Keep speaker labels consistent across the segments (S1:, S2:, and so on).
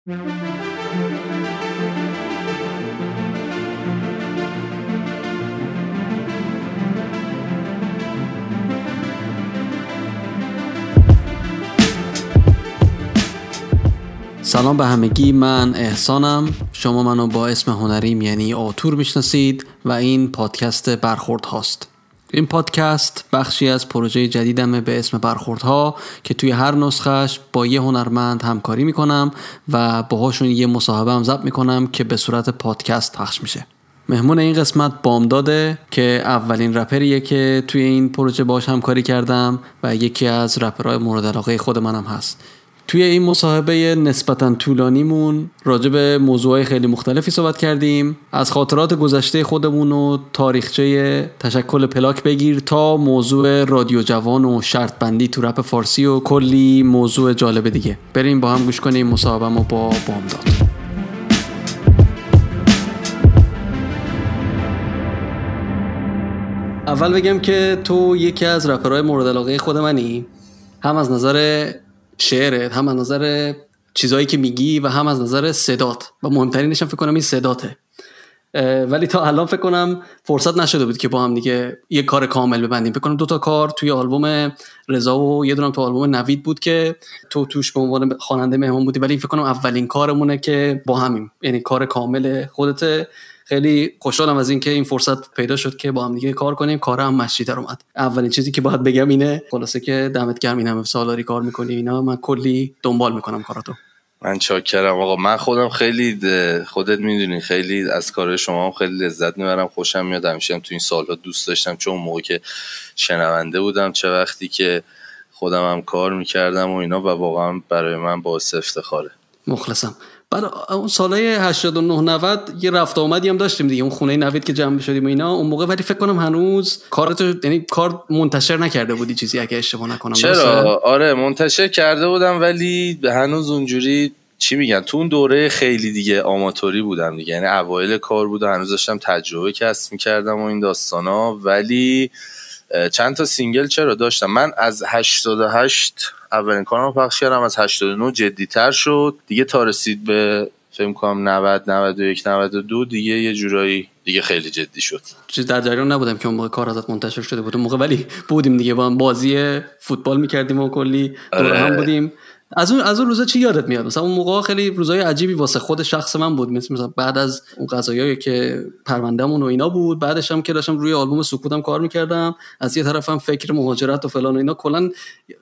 S1: سلام به همگی من احسانم. شما منو با اسم هنریم یعنی آتور می‌شناسید و این پادکست برخورد هاست. این پادکست بخشی از پروژه جدیدمه به اسم برخوردها که توی هر نسخهش با یه هنرمند همکاری می‌کنم و باهاشون یه مصاحبه هم ضبط می‌کنم که به صورت پادکست پخش میشه. مهمون این قسمت بامداده که اولین رپریه که توی این پروژه باش همکاری کردم و یکی از رپرهای مورد علاقه خود منم هست. توی این مصاحبه نسبتا طولانیمون راجع به موضوعهای خیلی مختلفی صحبت کردیم. از خاطرات گذشته خودمون و تاریخچه تشکل پلاک بگیر تا موضوع رادیو جوان و شرط بندی تو رپ فارسی و کلی موضوع جالب دیگه. بریم با هم گوش کنیم مصاحبه با بامداد. اول بگم که تو یکی از رپرهای مورد علاقه خود منی. هم از نظر شعرت هم از نظر چیزهایی که میگی و هم از نظر صدات. و مهمترینش هم فکر کنم این صداته. ولی تا الان فکر کنم فرصت نشده بود که با هم دیگه یه کار کامل ببندیم. فکر کنم دو تا کار توی آلبوم رضا و یه دونم تو آلبوم نوید بود که تو توش به عنوان خواننده مهمون بودی. ولی فکر کنم اولین کارمونه که با همیم. یعنی کار کامل خودت خیلی خوشحالم از اینکه این فرصت پیدا شد که با هم دیگه کار کنیم. کار هم مشی در اومد. اولین چیزی که باید بگم اینه خلاصه که دمت گرم این همه سالاری کار می‌کنی اینا. من کلی دنبال می‌کنم کاراتو.
S2: من چاکرم. آقا من خودم خیلی خودت می‌دونی خیلی از کار شما هم خیلی لذت می‌برم. خوشم میاد. همیشه تو این سالها دوست داشتم. چون موقع که شنونده بودم چه وقتی که خودم هم کار می‌کردم و اینا و واقعا برای من باعث افتخاره.
S1: مخلصم. بعد اون سالهای 89 90 یه رفت آمدی هم داشتیم دیگه. اون خونه نوید که جمع شدیم و اینا اون موقع ولی فکر کنم هنوز کارتو یعنی کار منتشر نکرده بودی چیزی اگه اشتباه نکنم.
S2: چرا؟ آره منتشر کرده بودم ولی هنوز اونجوری چی میگن؟ تو اون دوره خیلی دیگه آماتوری بودم دیگه. یعنی اوایل کار بود و هنوز داشتم تجربه کسب می‌کردم و این داستانا. ولی چند تا single track داشتم؟ من از 88 اولین کارم پخش کردم از 89 جدیتر شد. دیگه تا رسید به فکر کنم 90 91 92 دیگه یه جورایی دیگه خیلی جدی شد.
S1: چیز در جریان نبودم که اون موقع کار ازت منتشر شده بود. اون موقع ولی بودیم دیگه با هم بازی فوتبال می‌کردیم و کلی دور آره. هم بودیم. از اون از اون روزا چی یادت میاد؟ مثلا اون موقع خیلی روزای عجیبی واسه خود شخص من بود. مثلا بعد از اون قضایایی که پرونده‌مون و اینا بود بعدش هم که داشتم روی آلبوم سکوتم کار می‌کردم. از یه طرفم فکر مهاجرت و فلان و اینا. کلا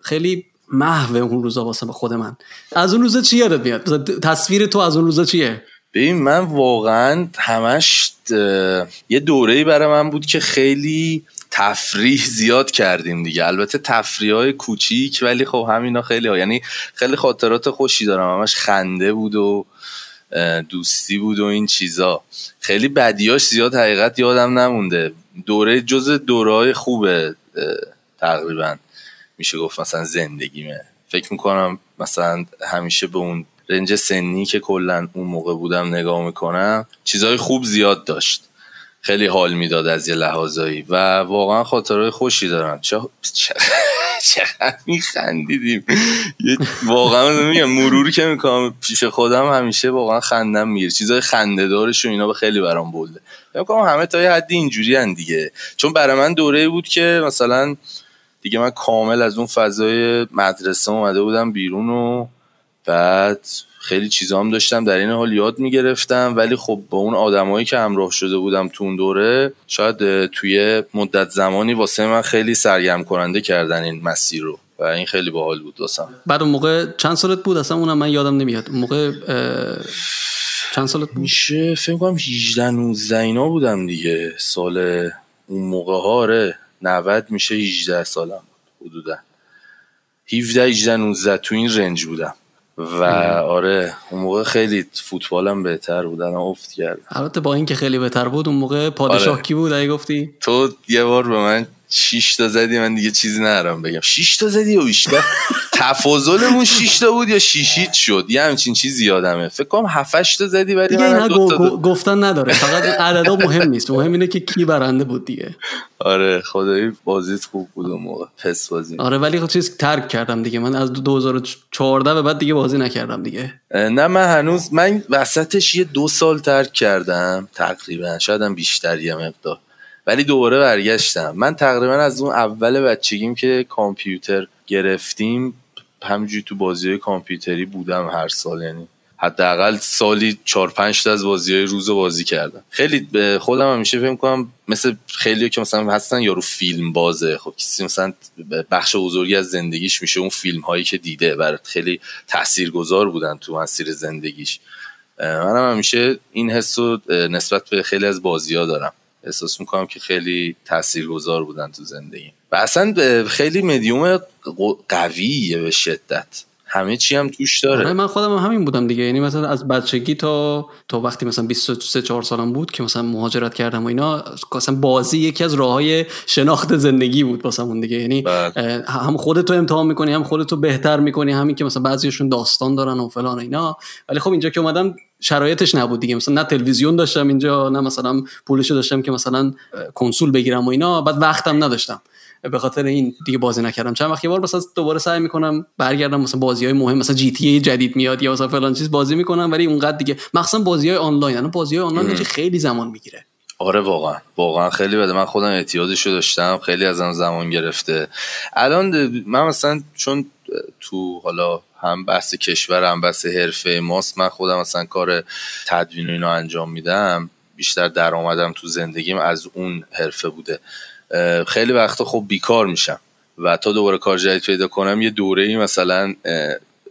S1: خیلی محو اون روزا واسه خود من. از اون روزا چی یادت میاد؟ تصویر تو از اون روزا چیه؟
S2: ببین من واقعا همش یه دوره برای من بود که خیلی تفریح زیاد کردیم دیگه. البته تفریح های کوچیک ولی خب همینا خیلی ها. یعنی خیلی خاطرات خوشی دارم. همش خنده بود و دوستی بود و این چیزا. خیلی بدیاش زیاد حقیقت یادم نمونده. دوره جز دوره خوبه تقریبا. میشه گفت مثلا زندگیمه. فکر می‌کنم مثلا همیشه به اون رنج سنی که کلا اون موقع بودم نگاه می‌کنم چیزهای خوب زیاد داشت. خیلی حال می‌داد از یه لحاظایی و واقعا خاطرهای خوشی دارم. چه چقدر میخندیدیم. واقعا میگم مرور که می‌کنم پیش خودم همیشه واقعا خندم می‌گیره. چیزای خنده دارش و اینا به خیلی برام بوده میگم همه تا یه حدی اینجوری دیگه. چون برای من دوره بود که مثلا دیگه من کامل از اون فضای مدرسه اومده بودم بیرون و بعد خیلی چیزا هم داشتم. در این حال یاد می‌گرفتم. ولی خب با اون آدمایی که همراه شده بودم تو اون دوره شاید توی مدت زمانی واسه من خیلی سرگرم کننده کردن این مسیر رو. و این خیلی باحال بود واسم.
S1: بعد اون موقع چند سالت بود؟ اصلا اونم من یادم نمیاد. اون موقع چند سالت بود؟
S2: میشه فکر کنم 18 19 اینا بودم دیگه. سال اون موقع ها 90 آره، میشه 18 سالم حدودا. 17 18 19 تو این رنج بودم. و آره اون موقع خیلی فوتبالم بهتر بودن افت کرد
S1: البته با اینکه خیلی بهتر بود اون موقع پادشاه آره. کی بود؟ اگه گفتی؟
S2: تو یه بار به من شش تا زدی من دیگه چیزی ندارم بگم. شش تا زدی یا بیشتر تفاضلمون شش تا بود یا شیشیت شد. یه همچین چیزی یادمه. فکر کنم 7 تا زدی ولی
S1: دیگه اینا گفتن نداره. فقط عددا مهم نیست. مهم اینه که کی برنده بود دیگه.
S2: آره خدایی بازیت خوب بود اون موقع. پس بازی.
S1: آره ولی خود چیز ترک کردم دیگه. من از 2014 به بعد دیگه بازی نکردم دیگه.
S2: نه من هنوز من وسطش یه دو سال ترک کردم تقریبا. شاید بیشتر یه مقدار. ولی دوباره برگشتم. من تقریبا از اون اول بچگیم که کامپیوتر گرفتیم همینجوری تو بازی کامپیوتری بودم هر سال یعنی حداقل سالی چهار پنج تا از بازی های روز بازی کردم. خیلی به خودم همیشه فکر کنم مثل خیلی که مثلا هستن یارو فیلم بازه. خب کسی مثلا بخش بزرگی از زندگیش میشه اون فیلم هایی که دیده برات خیلی تاثیرگذار بودن تو مسیر زندگیش. منم همیشه این حس نسبت به خیلی از بازی ها دارم. احساس می‌کنم که خیلی تاثیرگذار بودن تو زندگی و اصلا خیلی مدیوم قویه به شدت. همه چی هم توش داره.
S1: آره من خودم هم همین بودم دیگه. یعنی مثلا از بچگی تا تا وقتی مثلا 23 4 سالم بود که مثلا مهاجرت کردم و اینا مثلا بازی یکی از راههای شناخت زندگی بود واسمون دیگه. یعنی بله. هم خودتو امتحان می‌کنی هم خودتو بهتر می‌کنی همین که مثلا بعضیشون داستان دارن و فلان اینا. ولی خب اینجا که اومدم شرایطش نبود دیگه. مثلا نه تلویزیون داشتم اینجا نه مثلا پولشو داشتم که مثلا کنسول بگیرم و اینا. بعد وقتم نداشتم. به خاطر این دیگه بازی نکردم. چند وقت یه بار مثلا دوباره سعی می‌کنم برگردم. مثلا بازی های مهم مثلا جی تی جدید میاد یا مثلا فلان چیز بازی می‌کنم ولی اونقدر دیگه. مخصوصا بازی های آنلاین. الان بازی های آنلاین خیلی زمان می‌گیره.
S2: آره واقعا. واقعا خیلی بده. من خودم اعتیادش رو داشتم. خیلی ازم زمان گرفته. الان من مثلا چون تو حالا هم بحث کشور هم بحث حرفه ماست. من خودم مثلا کار تدوین اینا انجام میدم. بیشتر درآمدم تو زندگیم از اون حرفه بوده. خیلی وقتا خب بیکار میشم و تا دوباره کار جدید پیدا کنم یه دوره ای مثلا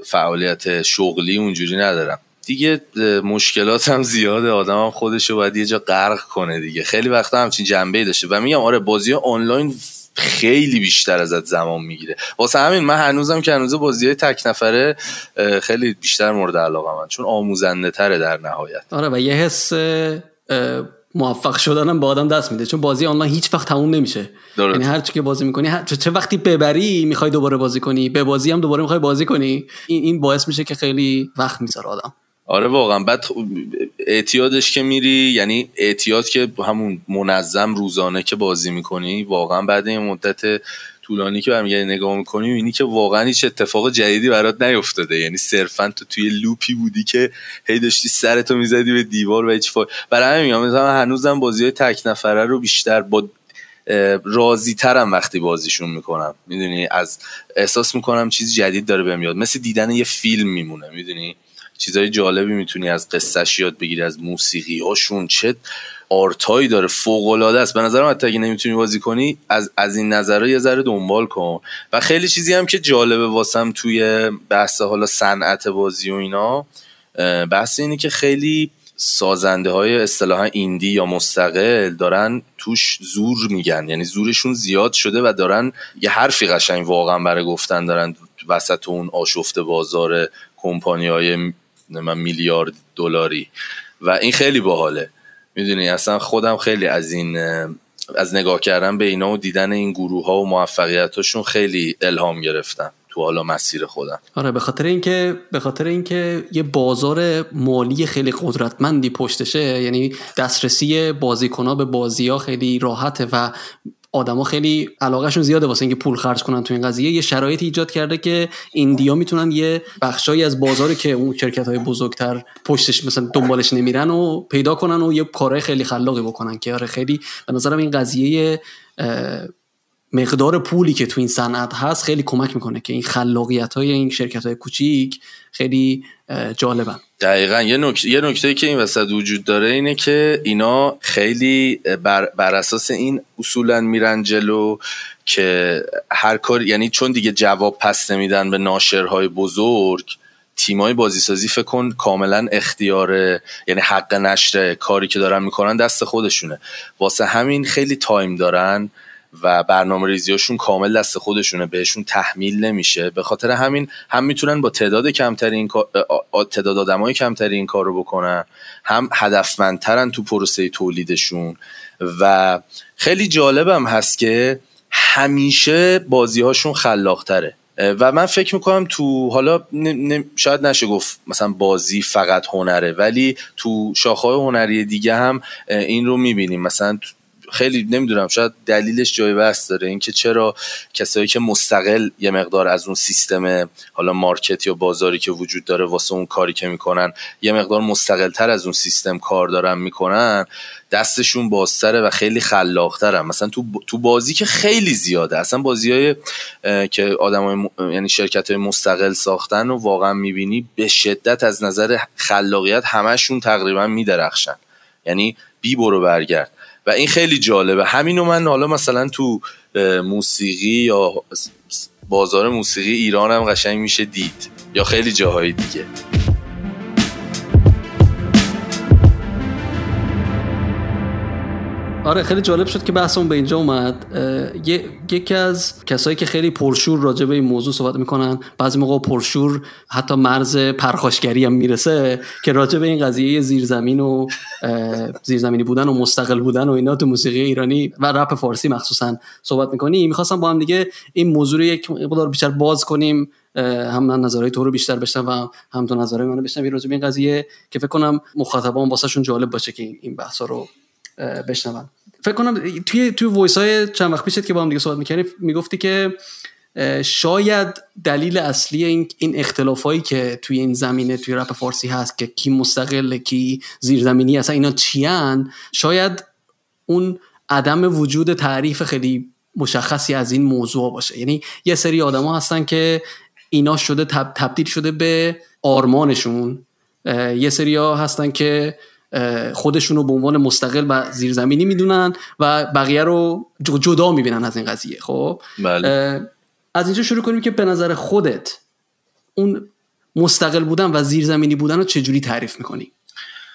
S2: فعالیت شغلی اونجوری ندارم. دیگه مشکلات هم زیاده. آدم هم خودشو باید یه جا غرق کنه دیگه. خیلی وقتا همچین جنبه داشته. و میگم آره بازی آنلاین خیلی بیشتر ازت زمان می‌گیره. واسه همین من هنوزم که هنوز بازی های تک نفره خیلی بیشتر مورد علاقه من چون آموزنده تره در نهایت.
S1: آره و یه حس موفق شدنم به آدم دست میده چون بازی آنلاین هیچ وقت تموم نمیشه. یعنی هر چی که بازی می‌کنی هر... چه وقتی ببری می‌خوای دوباره بازی کنی به بازی هم دوباره می‌خوای بازی کنی. این این باعث میشه که خیلی وقت می‌ذاره آدم.
S2: آره واقعا. بعد اعتیادش که میری یعنی اعتیاد که همون منظم روزانه که بازی می‌کنی واقعا بعد این مدت طولانی که برمیگردی نگاه می‌کنی اینی که واقعا هیچ اتفاق جدیدی برات نیفتاده یعنی صرفا تو توی لوپی بودی که هی داشتی سرتو می‌زدی به دیوار و هیچ فا... برای همین مثلا هنوزم بازی های تک نفره رو بیشتر با راضی ترم وقتی بازیشون می‌کنم. می‌دونی؟ از احساس می‌کنم چیز جدید داره بهم میاد. مثل دیدن یه فیلم میمونه. می‌دونی؟ چیزای جالبی می‌تونی از قصهش یاد بگیری از موسیقی هاشون چه آرتایی داره. فوق العاده است. به نظرم حتی اگه نمی‌تونی بازی کنی از از این نظرها یه ذره دنبال کن. و خیلی چیزی هم که جالبه واسم توی بحث حالا صنعت بازی و اینا بحث اینه که خیلی سازنده های اصطلاحا ایندی یا مستقل دارن توش زور میگن. یعنی زورشون زیاد شده و دارن یه حرفی قشنگ واقعا برای گفتن دارن. وسط اون آشفت بازار کمپانی های میلیارد دلاری. و این خیلی باحاله. می‌دونی اصلا خودم خیلی از این از نگاه کردن به اینا و دیدن این گروه ها و موفقیتاشون خیلی الهام گرفتم تو حالا مسیر خودم.
S1: آره به خاطر اینکه به خاطر اینکه یه بازار مالی خیلی قدرتمندی پشتشه یعنی دسترسی بازیکنها به بازی ها خیلی راحته و آدما خیلی علاقهشون زیاده واسه اینکه پول خرج کنن تو این قضیه. یه شرایط ایجاد کرده که ایندیا می‌تونن یه بخشایی از بازاری که اون شرکت های بزرگتر پشتش مثلا دنبالش نمیرن و پیدا کنن و یه کارهای خیلی خلاقی بکنن که آره خیلی به نظرم این قضیه مقدار پولی که تو این صنعت هست خیلی کمک می‌کنه که این خلاقیت های این شرکت های کوچیک خیلی جالبن.
S2: دقیقا. یه نکته یه نکته که این وسط وجود داره اینه که اینا خیلی بر, بر اساس این اصولا میرن جلو که هر کار یعنی چون دیگه جواب پس نمیدن به ناشرهای بزرگ تیمای بازیسازی فکر کن کاملا اختیار یعنی حق نشر کاری که دارن می‌کنن دست خودشونه. واسه همین خیلی تایم دارن. و برنامه ریزیاشون کامل دست خودشونه بهشون تحمیل نمیشه. به خاطر همین هم می‌تونن با تعداد کمتری این تعداد آدمای کمتری این کار رو بکنن هم هدفمندترن تو پروسه تولیدشون. و خیلی جالبم هست که همیشه بازی هاشون خلاقتره و من فکر می‌کنم تو حالا شاید نشه گفت مثلا بازی فقط هنره ولی تو شاخهای هنری دیگه هم این رو می‌بینیم. مثلا خیلی نمی‌دونم شاید دلیلش جای بحث داره. اینکه چرا کسایی که مستقل یه مقدار از اون سیستم حالا مارکت یا بازاری که وجود داره واسه اون کاری که می‌کنن یه مقدار مستقل تر از اون سیستم کار دارن می‌کنن دستشون بازتره و خیلی خلاقترن. مثلا تو تو بازی که خیلی زیاده. اصلا بازی های که آدمای یعنی شرکت های مستقل ساختن و واقعا می‌بینی به شدت از نظر خلاقیت همشون تقریبا میدرخشن. یعنی بی برو برگرد. و این خیلی جالبه. همینو من حالا مثلا تو موسیقی یا بازار موسیقی ایران هم قشنگ میشه دید. یا خیلی جاهای دیگه.
S1: آره خیلی جالب شد که بحثمون به اینجا اومد. یکی از کسایی که خیلی پرشور راجع به این موضوع صحبت می‌کنن بعضی موقع پرشور حتی مرز پرخاشگری هم می‌رسه که راجع به این قضیه زیرزمین و زیرزمینی بودن و مستقل بودن و اینا تو موسیقی ایرانی و رپ فارسی مخصوصا صحبت می‌کنی. می‌خواستم با هم دیگه این موضوع رو یک مقدار بیشتر باز کنیم. هم من نظرهای تو رو بیشتر بشنم و هم تو نظرهای منو بشنوی راجع این قضیه که فکر کنم مخاطبان واسهشون جالب باشه که این بحثا رو بشنون. فکر کنم توی توی voice های چند وقت پیشت که با هم دیگه صحبت می‌کردیم می‌گفتی که شاید دلیل اصلی این این اختلافایی که توی این زمینه توی رپ فارسی هست که کی مستقل کی زیرزمینی اصلا اینا چیان؟ شاید اون عدم وجود تعریف خیلی مشخصی از این موضوع باشه. یعنی یه سری آدما هستن که اینا شده تبدیل شده به آرمانشون. یه سری ها هستن که خودشون رو به عنوان مستقل و زیرزمینی می‌دونن و بقیه رو جدا می‌بینن از این قضیه خب
S2: بله.
S1: از اینجا شروع کنیم که به نظر خودت اون مستقل بودن و زیرزمینی بودن رو چجوری تعریف می‌کنی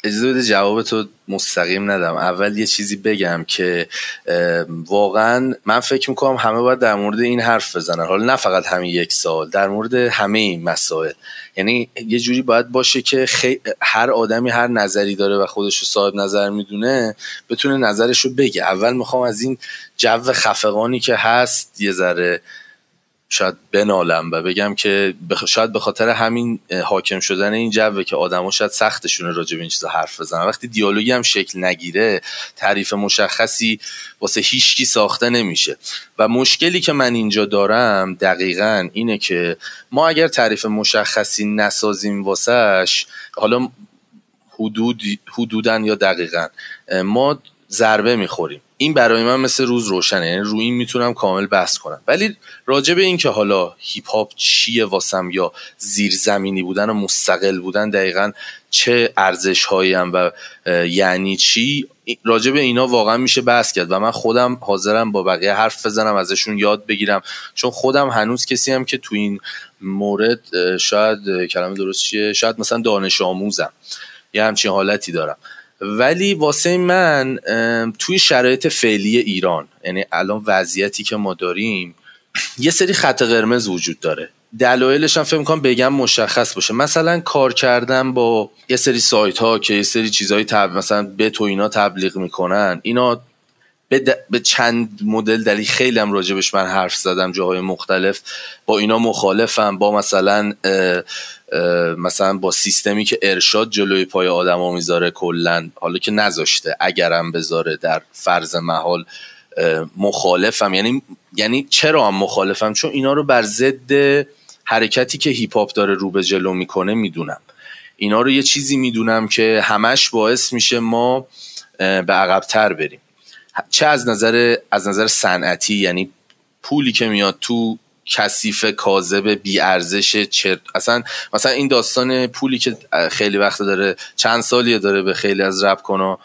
S2: اجازه بده جواب تو مستقیم ندم. اول یه چیزی بگم که واقعا من فکر می‌کنم همه باید در مورد این حرف بزنن. حالا نه فقط همین یک سال در مورد همه این مسائل. یعنی یه جوری باید باشه که هر آدمی هر نظری داره و خودش رو صاحب نظر می‌دونه بتونه نظرش رو بگه. اول می‌خوام از این جو خفقانی که هست یه ذره شاید بنالم و بگم که شاید به خاطر همین حاکم شدن این جوه که آدما شاید سختشونه راجع به این چیزا حرف بزنن. وقتی دیالوگی هم شکل نگیره تعریف مشخصی واسه هیچکی ساخته نمیشه. و مشکلی که من اینجا دارم دقیقا اینه که ما اگر تعریف مشخصی نسازیم واسهش حالا حدود حدودن یا دقیقا ما ضربه می‌خوریم. این برای من مثل روز روشنه یعنی روی این می‌تونم کامل بحث کنم. ولی راجع به این که حالا هیپ هاپ چیه واسم یا زیرزمینی بودن و مستقل بودن دقیقا چه ارزش هم و یعنی چی راجع به اینا واقعا میشه بحث کرد و من خودم حاضرم با بقیه حرف بزنم ازشون یاد بگیرم. چون خودم هنوز کسی هم که تو این مورد شاید کلمه درست چیه؟ شاید مثلا دانش آموزم. یه همچین حالتی دارم. ولی واسه من توی شرایط فعلی ایران یعنی الان وضعیتی که ما داریم یه سری خط قرمز وجود داره. دلایلش هم فکر می‌کنم بگم مشخص باشه. مثلا کار کردن با یه سری سایت ها که یه سری چیزهای تب... مثلا به تو اینا تبلیغ می‌کنن اینا به, به چند مدل دلیل خیلی هم راجبش من حرف زدم جاهای مختلف. با اینا مخالفم با مثلا مثلا با سیستمی که ارشاد جلوی پای آدما می‌ذاره کلا حالا که نذاشته اگرم بذاره در فرض محال مخالفم. یعنی یعنی چرا هم مخالفم؟ چون اینا رو بر ضد حرکتی که هیپ هاپ داره رو به جلو می‌کنه می‌دونم. اینا رو یه چیزی می‌دونم که همش باعث میشه ما به عقبتر بریم. چه از نظر از نظر صنعتی؟ یعنی پولی که میاد تو کثیف کاذب بی ارزش چرت اصلا مثلا این داستان پولی که خیلی وقت داره چند سالیه داره به خیلی از رپ کنه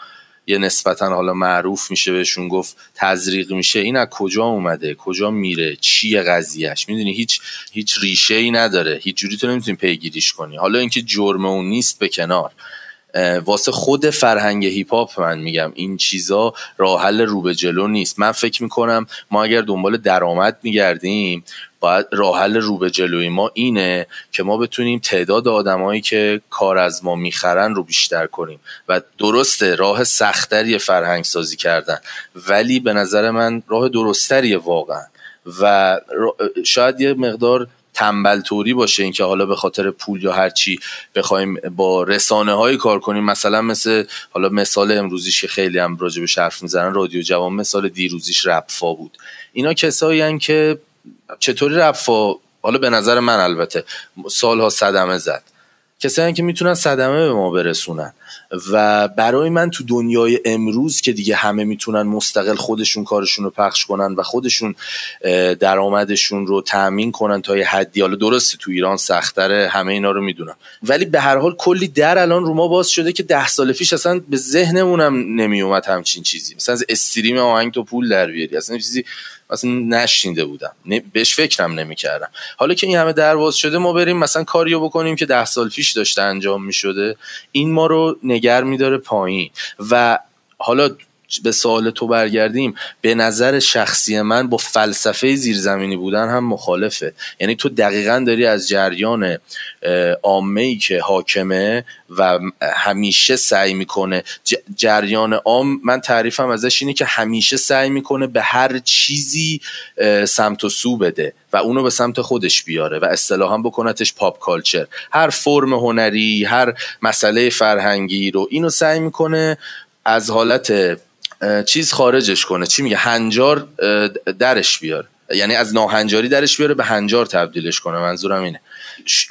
S2: یه نسبتا حالا معروف میشه بهشون گفت تزریق میشه. این از کجا اومده؟ کجا میره؟ چیه قضیهش می‌دونی؟ هیچ هیچ ریشه ای نداره. هیچ جوری تو نمی‌تونی پیگیریش کنی. حالا اینکه جرم اون نیست به کنار. واسه خود فرهنگ هیپ هاپ من میگم این چیزا راه حل رو به جلو نیست. من فکر می‌کنم ما اگر دنبال درآمد میگردیم باید راه حل رو به جلوی ما اینه که ما بتونیم تعداد آدمایی که کار از ما می‌خرن رو بیشتر کنیم. و درسته راه سختری فرهنگ سازی کردن ولی به نظر من راه درستریه واقعا. و شاید یه مقدار تنبل توری باشه اینکه حالا به خاطر پول یا هر چی بخوایم با رسانه های کار کنیم. مثلا مثل حالا مثال امروزیش که خیلی هم به حرف می‌زنن رادیو جوان مثال دیروزیش رپفا بود. اینا کسایی که چطوری رپفا؟ حالا به نظر من البته سالها صدمه زد. کسایی که می‌تونن صدمه به ما برسونن. و برای من تو دنیای امروز که دیگه همه می‌تونن مستقل خودشون کارشون رو پخش کنن و خودشون درآمدشون رو تأمین کنن تا یه حدی. حالا درسته تو ایران سختره همه اینا رو می‌دونم. ولی به هر حال کلی در الان رو ما باز شده که ده سال پیش اصلا به ذهنمونم نمیومد همچین چیزی. مثلا استریم آهنگ تو پول در بیاری. اصلا چیزی مثلا نشینده بودم. بهش فکرم نمی‌کردم. حالا که این همه درواز شده ما بریم مثلا کاریو بکنیم که ده سال پیش داشته انجام می‌شده. این ما رو نگر میداره پایین. و حالا به سوال تو برگردیم به نظر شخصی من با فلسفه زیرزمینی بودن هم مخالفه. یعنی تو دقیقا داری از جریان عامه ای که حاکمه و همیشه سعی می‌کنه جریان عام من تعریفم ازش اینه که همیشه سعی می‌کنه به هر چیزی سمت و سو بده و اونو به سمت خودش بیاره و اصطلاحا بکنتش پاپ کالچر هر فرم هنری هر مسئله فرهنگی رو اینو سعی می‌کنه از حالت چیز خارجش کنه. چی میگه؟ هنجار درش بیاره یعنی از ناهنجاری درش بیاره به هنجار تبدیلش کنه. منظورم اینه.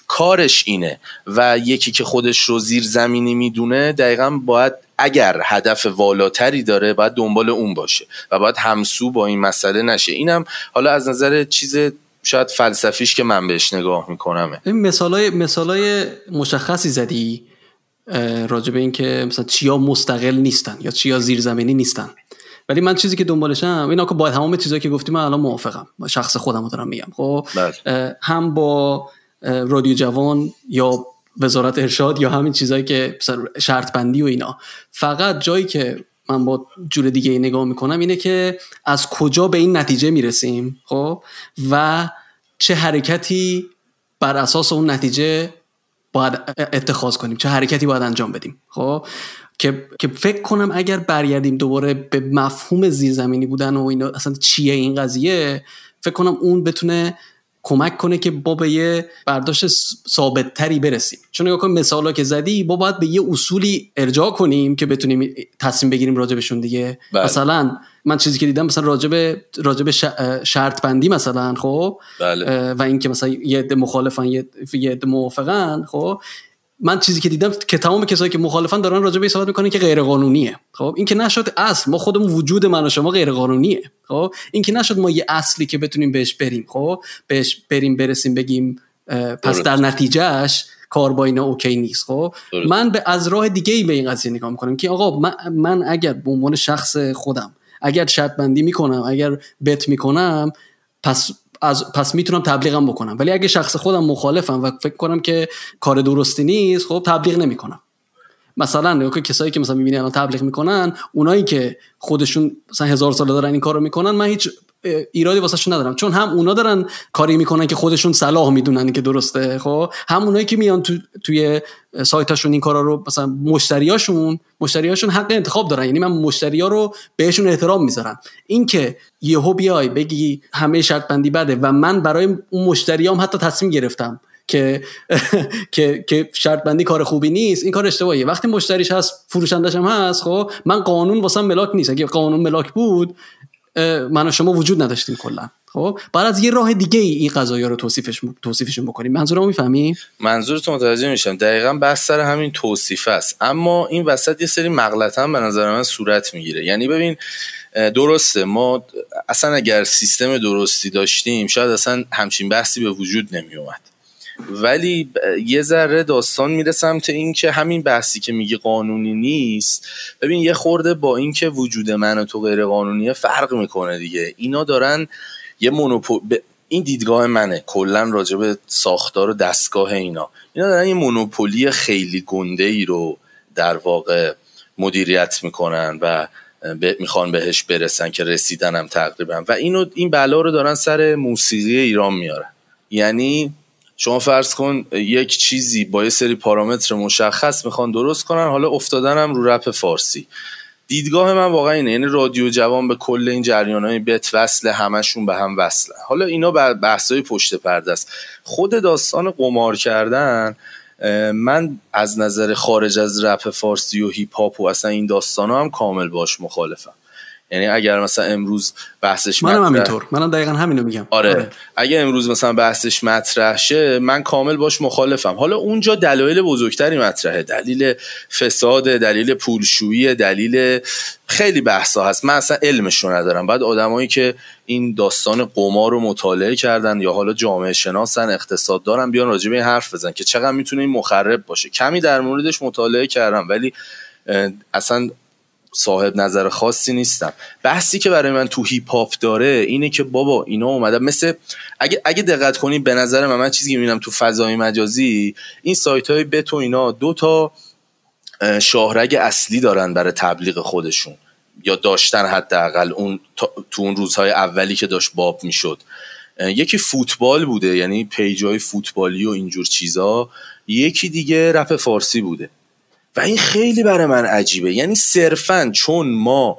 S2: کارش اینه. و یکی که خودش رو زیر زمینی می‌دونه دقیقا باید اگر هدف والاتری داره باید دنبال اون باشه. و باید همسو با این مسئله نشه. اینم حالا از نظر چیز شاید فلسفیش که من بهش نگاه می‌کنم
S1: این مثالای, مثالای مشخصی زدی. راجع به اینکه مثلا چیا مستقل نیستن یا چیا زیرزمینی نیستن. ولی من چیزی که دنبالشم اینا که با تمام چیزایی که گفتیم من الان موافقم. شخص خودم رو دارم میگم. خب؟ بله. هم با رادیو جوان یا وزارت ارشاد یا همین چیزایی که شرط بندی و اینا. فقط جایی که من با جور دیگه نگاه می‌کنم اینه که از کجا به این نتیجه می‌رسیم؟ خب؟ و چه حرکتی بر اساس اون نتیجه باید اتخاذ کنیم چه حرکتی باید انجام بدیم. خب؟ که که فکر کنم اگر برگردیم دوباره به مفهوم زیرزمینی بودن و اینا اصلا چیه این قضیه فکر کنم اون بتونه کمک کنه که با به یه برداشت ثابت تری برسیم چون نگاه کن مثالا که زدی با باید به یه اصولی ارجاع کنیم که بتونیم تصمیم بگیریم راجبشون دیگه بله. مثلا من چیزی که دیدم مثلا راجب راجب شرط بندی مثلا خب بله. و اینکه مثلا یه عده مخالفن یه عده موافقن خب من چیزی که دیدم که تمام کسایی که مخالفن دارن راجع به صحبت می‌کنن که غیر قانونیه خب؟ این که نشد اصل. ما خودمون وجود من و شما غیر قانونیه خب؟ این که نشد ما یه اصلی که بتونیم بهش بریم. خب؟ بهش بریم برسیم بگیم پس در نتیجهش کار با اینا اوکی نیست. خب؟ من به از راه دیگه ای به این قضیه نگاه می‌کنم که آقا من, من اگر به عنوان شخص خودم اگر شرط بندی می‌کنم اگر بت می‌کنم پس از پس می‌تونم تبلیغم بکنم. ولی اگه شخص خودم مخالفم و فکر کنم که کار درستی نیست خب تبلیغ نمی‌کنم. مثلا کسایی که مثلا می‌بینی الان تبلیغ می‌کنن اونایی که خودشون مثلا هزار ساله دارن این کارو می‌کنن من هیچ ایرادی واسهشون ندارم. چون هم اونا دارن کاری می‌کنن که خودشون صلاح می‌دونن که درسته خب؟ هم اونایی که میان تو توی سایتاشون این کارا رو مثلا مشتریاشون مشتریاشون حق انتخاب دارن. یعنی من مشتریا رو بهشون احترام می‌ذارم. اینکه یهو بیای بگی همه شرط بندی بده و من برای اون مشتریام حتی تصمیم گرفتم که که که شرط بندی کار خوبی نیست این کار اشتباهیه. وقتی مشتریش هست فروشندش هم هست خب؟ من قانون واسم ملاک نیست. اگه قانون ملاک بود من و شما وجود نداشتیم کلا. خب؟ بعد از یه راه دیگه ای این قضايا رو توصیفش توصیفشون بکنیم. منظورمو می‌فهمی؟
S2: منظورت متوجه میشم. دقیقا بس سر همین توصیف است. اما این وسط یه سری مغلطه به نظر من صورت می‌گیره. یعنی ببین درسته ما اصلا اگر سیستم درستی داشتیم شاید اصلا همچین بحثی به وجود نمی اومد ولی یه ذره داستان میره سمت این که همین بحثی که میگی قانونی نیست. ببین یه خورده با اینکه وجود من و تو غیر قانونیه فرق می‌کنه دیگه. اینا دارن یه مونوپول این دیدگاه منه. کلا راجع به ساختار و دستگاه اینا. اینا دارن یه مونوپولی خیلی گنده ای رو در واقع مدیریت می‌کنن و می‌خوان بهش برسن که رسیدنم تقریبا. و اینو این بلا رو دارن سر موسیقی ایران میارن. یعنی شما فرض کن یک چیزی با یه سری پارامتر مشخص می‌خوان درست کنن حالا افتادنم رو رپ فارسی. دیدگاه من واقعا اینه یعنی رادیو جوان به کل این جریان های بت وصله همشون به هم وصله حالا اینا بحث های پشت پرده است. خود داستان قمار کردن من از نظر خارج از رپ فارسی و هیپ هاپ و اصلا این داستان هم کامل باش مخالفم. یعنی اگر مثلا امروز بحثش
S1: منم مطرح... همینطور. منم دقیقا همینو میگم.
S2: آره. آره. اگه امروز مثلا بحثش مطرح شه من کامل باش مخالفم. حالا اونجا دلایل بزرگتری مطرحه. دلیل فساد دلیل پولشویی دلیل خیلی بحثا هست. من اصلا علمشو ندارم. بعد آدمایی که این داستان قمار رو مطالعه کردن یا حالا جامعه شناسن اقتصاد دارن بیان راجع به این حرف بزن که چقدر می‌تونه این مخرب باشه. کمی در موردش مطالعه کردم ولی اصلا صاحب نظر خاصی نیستم. بحثی که برای من تو هیپ هاپ داره اینه که بابا اینا اومدن مثل اگه اگه دقت کنید به نظر من من چیزی که می‌بینم تو فضای مجازی این سایت های بت اینا دو تا شاهرگ اصلی دارن برای تبلیغ خودشون. یا داشتن حداقل اون تو اون روزهای اولی که داشت باب می‌شد. یکی فوتبال بوده یعنی پیجای فوتبالی و اینجور چیزا. یکی دیگه رپ فارسی بوده. و این خیلی برای من عجیبه. یعنی صرفا چون ما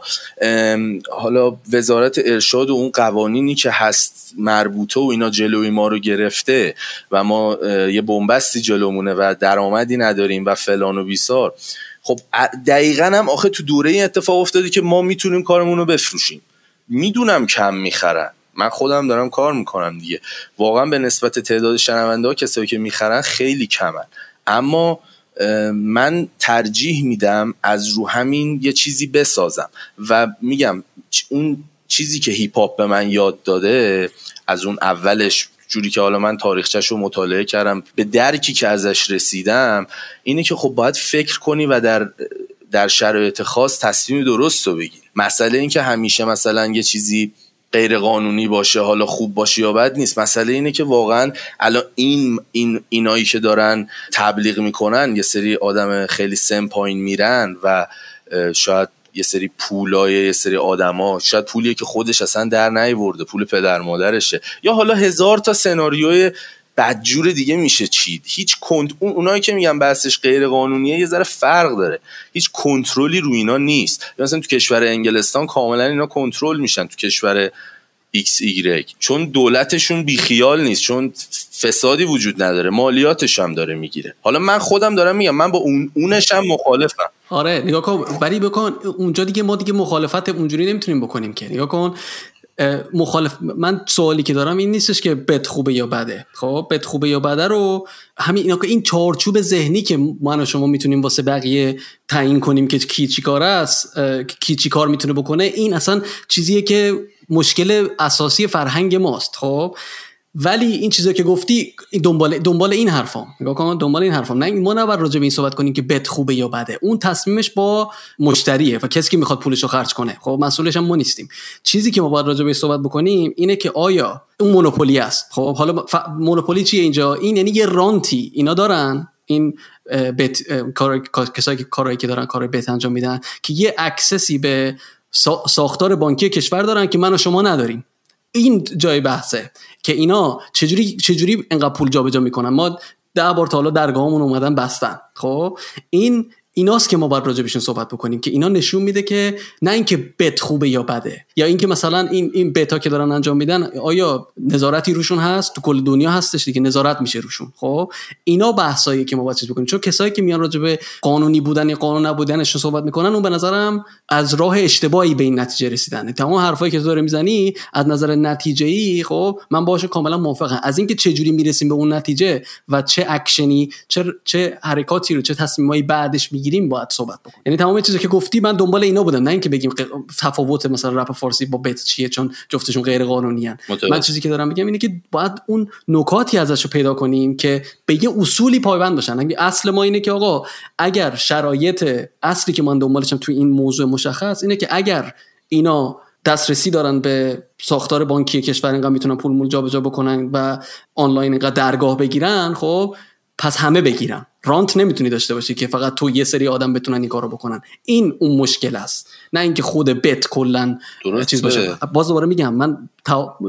S2: حالا وزارت ارشاد و اون قوانینی که هست مربوطه و اینا جلوی ما رو گرفته و ما یه بنبستی جلومونه و درآمدی نداریم و فلان و بیسار خب دقیقا هم آخه تو دوره این اتفاق افتاده که ما می‌تونیم کارمون رو بفروشیم. می‌دونم کم می‌خرن. من خودم دارم کار می‌کنم دیگه. واقعا به نسبت تعداد شنونده ها کسایی که می‌خرن خیلی کمن. اما من ترجیح میدم از رو همین یه چیزی بسازم. و میگم اون چیزی که هیپ هاپ به من یاد داده از اون اولش جوری که حالا من تاریخچش رو مطالعه کردم به درکی که ازش رسیدم اینه که خب باید فکر کنی و در در شرایط خاص تصمیم درست رو بگیری. مسئله این که همیشه مثلا یه چیزی غیر قانونی باشه حالا خوب باشه یا بد نیست. مسئله اینه که واقعا الان این این اینایی که دارن تبلیغ می‌کنن یه سری آدم خیلی سم پایین میرن و شاید یه سری پولای یه سری آدما شاید پولیه که خودش اصلا در نیورده پول پدر مادرشه. یا حالا هزار تا سناریوی بدجور دیگه میشه چید. هیچ کنت اون اونایی که میگن بحثش غیر قانونیه یه ذره فرق داره. هیچ کنترلی رو اینا نیست. مثلا تو کشور انگلستان کاملا اینا کنترل میشن تو کشور ایکس ایگرگ. چون دولتشون بیخیال نیست چون فسادی وجود نداره. مالیاتش هم داره می‌گیره. حالا من خودم دارم میگم من با اون اونش هم مخالفم.
S1: آره نگاه کن. ولی بکن اونجا دیگه ما دیگه مخالفت اونجوری نمی‌تونیم بکنیم که. نگاه کن. مخالف من سوالی که دارم این نیستش که بد خوبه یا بده. خب بد خوبه یا بده رو همین اینا که این چارچوب ذهنی که من و شما می‌تونیم واسه بقیه تعیین کنیم که کی چی کار است کی چی کار می‌تونه بکنه این اصلا چیزیه که مشکل اساسی فرهنگ ماست. خب ولی این چیزا که گفتی دنبال دنبال این حرفام نگاه کن دنبال این حرفام نه ما نباید راجع به این صحبت کنیم که بد خوبه یا بده. اون تصمیمش با مشتریه و کسی که می‌خواد پولش رو خرج کنه. خب مسئولش هم ما نیستیم. چیزی که ما باید راجع به صحبت بکنیم اینه که آیا اون مونوپولی است؟ خب حالا ف... مونوپولی چیه اینجا؟ این یعنی یه رانتی. اینا دارن. این بت کار... کسایی که کارهایی که دارن کار بت انجام میدن که یه اکسسی به ساختار بانکی کشور دارن که من و شما نداریم. این جای بحثه که اینا چجوری چجوری انقدر پول جابجا می‌کنن؟ ما ده بار تا حالا درگاهمون اومدن بستن. خب؟ این ایناست که ما باید راجع بهشون صحبت بکنیم که اینا نشون میده که نه اینکه بت خوبه یا بده یا اینکه مثلا این این بتا که دارن انجام میدن آیا نظارتی روشون هست؟ تو کل دنیا هستش دیگه نظارت میشه روشون. خب اینا بحثایی که ما باید چیز بکنیم. چون کسایی که میان راجع به قانونی بودن یا قانون نبودنش صحبت می‌کنن اون به نظرم از راه اشتباهی به این نتیجه رسیدن تمام حرفایی که تو داره می‌زنی از نظر نتیجه ای خب من باهاش کاملا موافقم. از اینکه چه جوری می‌رسیم به اون نتیجه و چه اکشنی چه چه حرکاتی رو چه تصمیمایی بعدش می می‌گیریم باید صحبت بکنیم. یعنی تمام چیزی که گفتی من دنبال اینا بودم. نه اینکه بگیم تفاوت مثلا رپ فارسی با بت چیه چون جفتشون غیر قانونی هن. من چیزی که دارم میگم اینه که باید اون نکاتی ازش رو پیدا کنیم که به یه اصولی پایبند باشن. اصل ما اینه که آقا اگر شرایط اصلی که من دنبالشم تو این موضوع مشخص اینه که اگر اینا دسترسی دارن به ساختار بانکی کشور اینقدر می‌تونن پول مول جابجا بکنن و آنلاین اینقدر درگاه بگیرن خب پس همه بگیرن. رانت نمی‌تونی داشته باشی که فقط تو یه سری آدم بتونن این کارو بکنن. این اون مشکل است. نه اینکه خود بت کلا چیز باشه. باز دوباره میگم من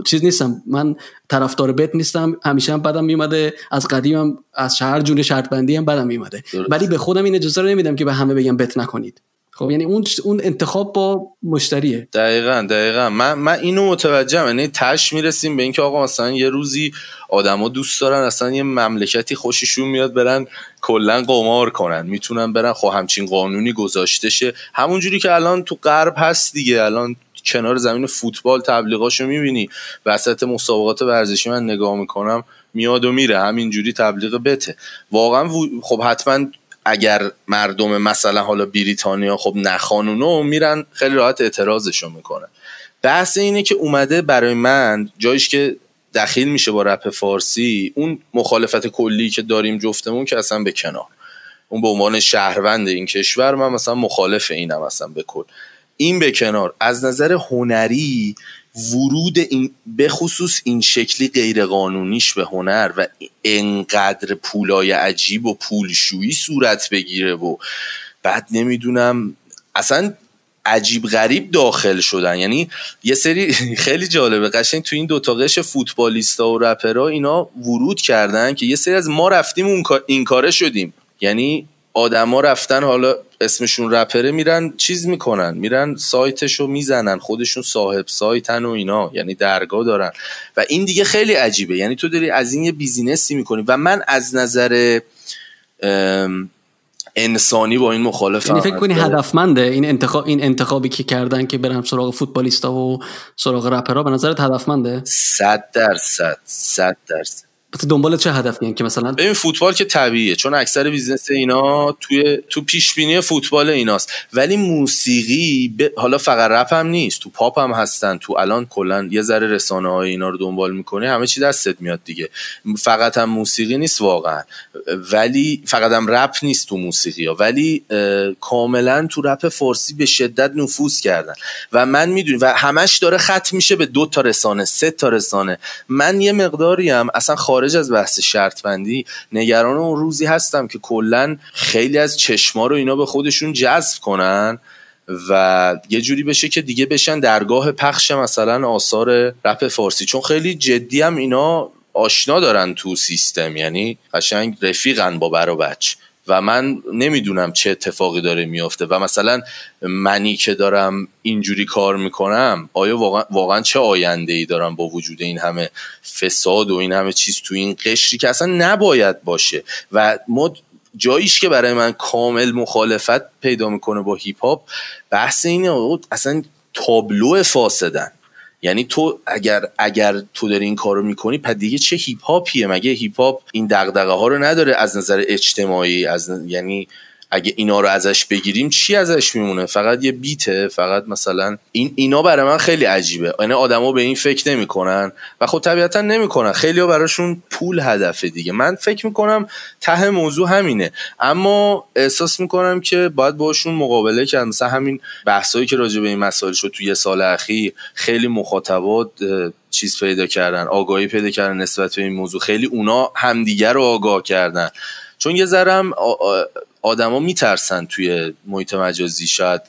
S1: چیز نیستم. من طرفدار بت نیستم. همیشه هم بدم میومده. از قدیمم از شهر جون شرط بندی هم بدم میومده. ولی به خودم این اجازه رو نمیدم که به همه بگم بت نکنید. خب. یعنی اون اون انتخاب با مشتریه.
S2: دقیقا دقیقا. من من اینو متوجهم. یعنی تش می‌رسیم به اینکه آقا مثلا یه روزی آدما دوست دارن اصلا یه مملکتی خوششون میاد برن کلا قمار کنن. می‌تونن برن خب همچین قانونی گذاشته شه. همونجوری که الان تو غرب هست دیگه. الان کنار زمین فوتبال تبلیغاشو می‌بینی. وسط مسابقات ورزشی من نگاه می‌کنم میاد و میره. همینجوری تبلیغ بته. واقعا خب حتما اگر مردم مثلا حالا بریتانیا خب نخانونو میرن خیلی راحت اعتراضشو می‌کنن. بحث اینه که اومده برای من جایش که دخیل میشه با رپ فارسی اون مخالفت کلی که داریم جفتمون که اصلا به کنار. اون به عنوان شهروند این کشور من مثلا مخالف اینم اصلا به کل. این به کنار. از نظر هنری ورود این به خصوص این شکلی غیرقانونیش به هنر و انقدر پولای عجیب و پولشویی صورت بگیره و بعد نمی‌دونم اصلا عجیب غریب داخل شدن. یعنی یه سری خیلی جالبه قشنگ تو این دوتا قش فوتبالیستا و رپرها اینا ورود کردن که یه سری از ما رفتیم این کاره شدیم. یعنی آدما رفتن حالا اسمشون رپره میرن چیز می‌کنن میرن سایتشو می‌زنن خودشون صاحب سایتن و اینا یعنی درگاه دارن. و این دیگه خیلی عجیبه. یعنی تو داری از این یه بیزینسی می‌کنی و من از نظر انسانی با این مخالفم
S1: یعنی فکر کنی هدفمنده این انتخاب این انتخابی که کردن که برم سراغ فوتبالیستا و سراغ رپرها به نظرت هدفمنده؟
S2: 100 درصد 100 درصد.
S1: دنبال چه هدفی یعنی که مثلا
S2: ببین فوتبال که طبیعیه چون اکثر business اینا توی تو پیش بینی فوتبال ایناست. ولی موسیقی ب... حالا فقط rap هم نیست تو پاپ هم هستن تو الان کلا یه ذره رسانه های اینا رو دنبال می‌کنی همه چی دستت میاد دیگه. فقط هم موسیقی نیست واقعا. ولی فقط هم رپ نیست تو موسیقی ها. ولی کاملا تو rap فارسی به شدت نفوذ کردن. و من می‌دونی و همش داره ختم میشه به دو تا رسانه سه تا رسانه. من یه مقداری هم اصلا خارج از بحث شرط بندی نگران اون روزی هستم که کلا خیلی از چشما رو اینا به خودشون جذب کنن و یه جوری بشه که دیگه بشن درگاه پخش مثلا آثار رپ فارسی. چون خیلی جدی هم اینا آشنا دارن تو سیستم یعنی قشنگ رفیقن با بر و بچ و من نمی‌دونم چه اتفاقی داره میافته و مثلا منی که دارم اینجوری کار می‌کنم آیا واقعا, واقعا چه آینده ای دارم با وجود این همه فساد و این همه چیز تو این قشری که اصلا نباید باشه؟ و ما جاییش که برای من کامل مخالفت پیدا می‌کنه با hip hop بحث اینه اصلا تابلو فاسدن. یعنی تو اگر اگر تو داری این کارو می‌کنی پس دیگه چه hip hop یه مگه hip hop این دغدغه ها رو نداره از نظر اجتماعی از یعنی اگه اینا رو ازش بگیریم چی ازش میمونه؟ فقط یه beat ه فقط مثلا این اینا برای من خیلی عجیبه. یعنی آدما به این فکر نمی‌کنن و خب طبیعتا نمی‌کنن. خیلی ها براشون پول هدفه دیگه. من فکر می‌کنم ته موضوع همینه. اما احساس می‌کنم که باید باشون مقابله کرد. مثلا همین بحثایی که راجع به این مسائل شد یه سال اخیر خیلی مخاطبات چیز پیدا کردن آگاهی پیدا کردن نسبت به این موضوع. خیلی اونا همدیگر رو آگاه کردن. چون یه ذرم آدما میترسن توی محیط مجازی شاید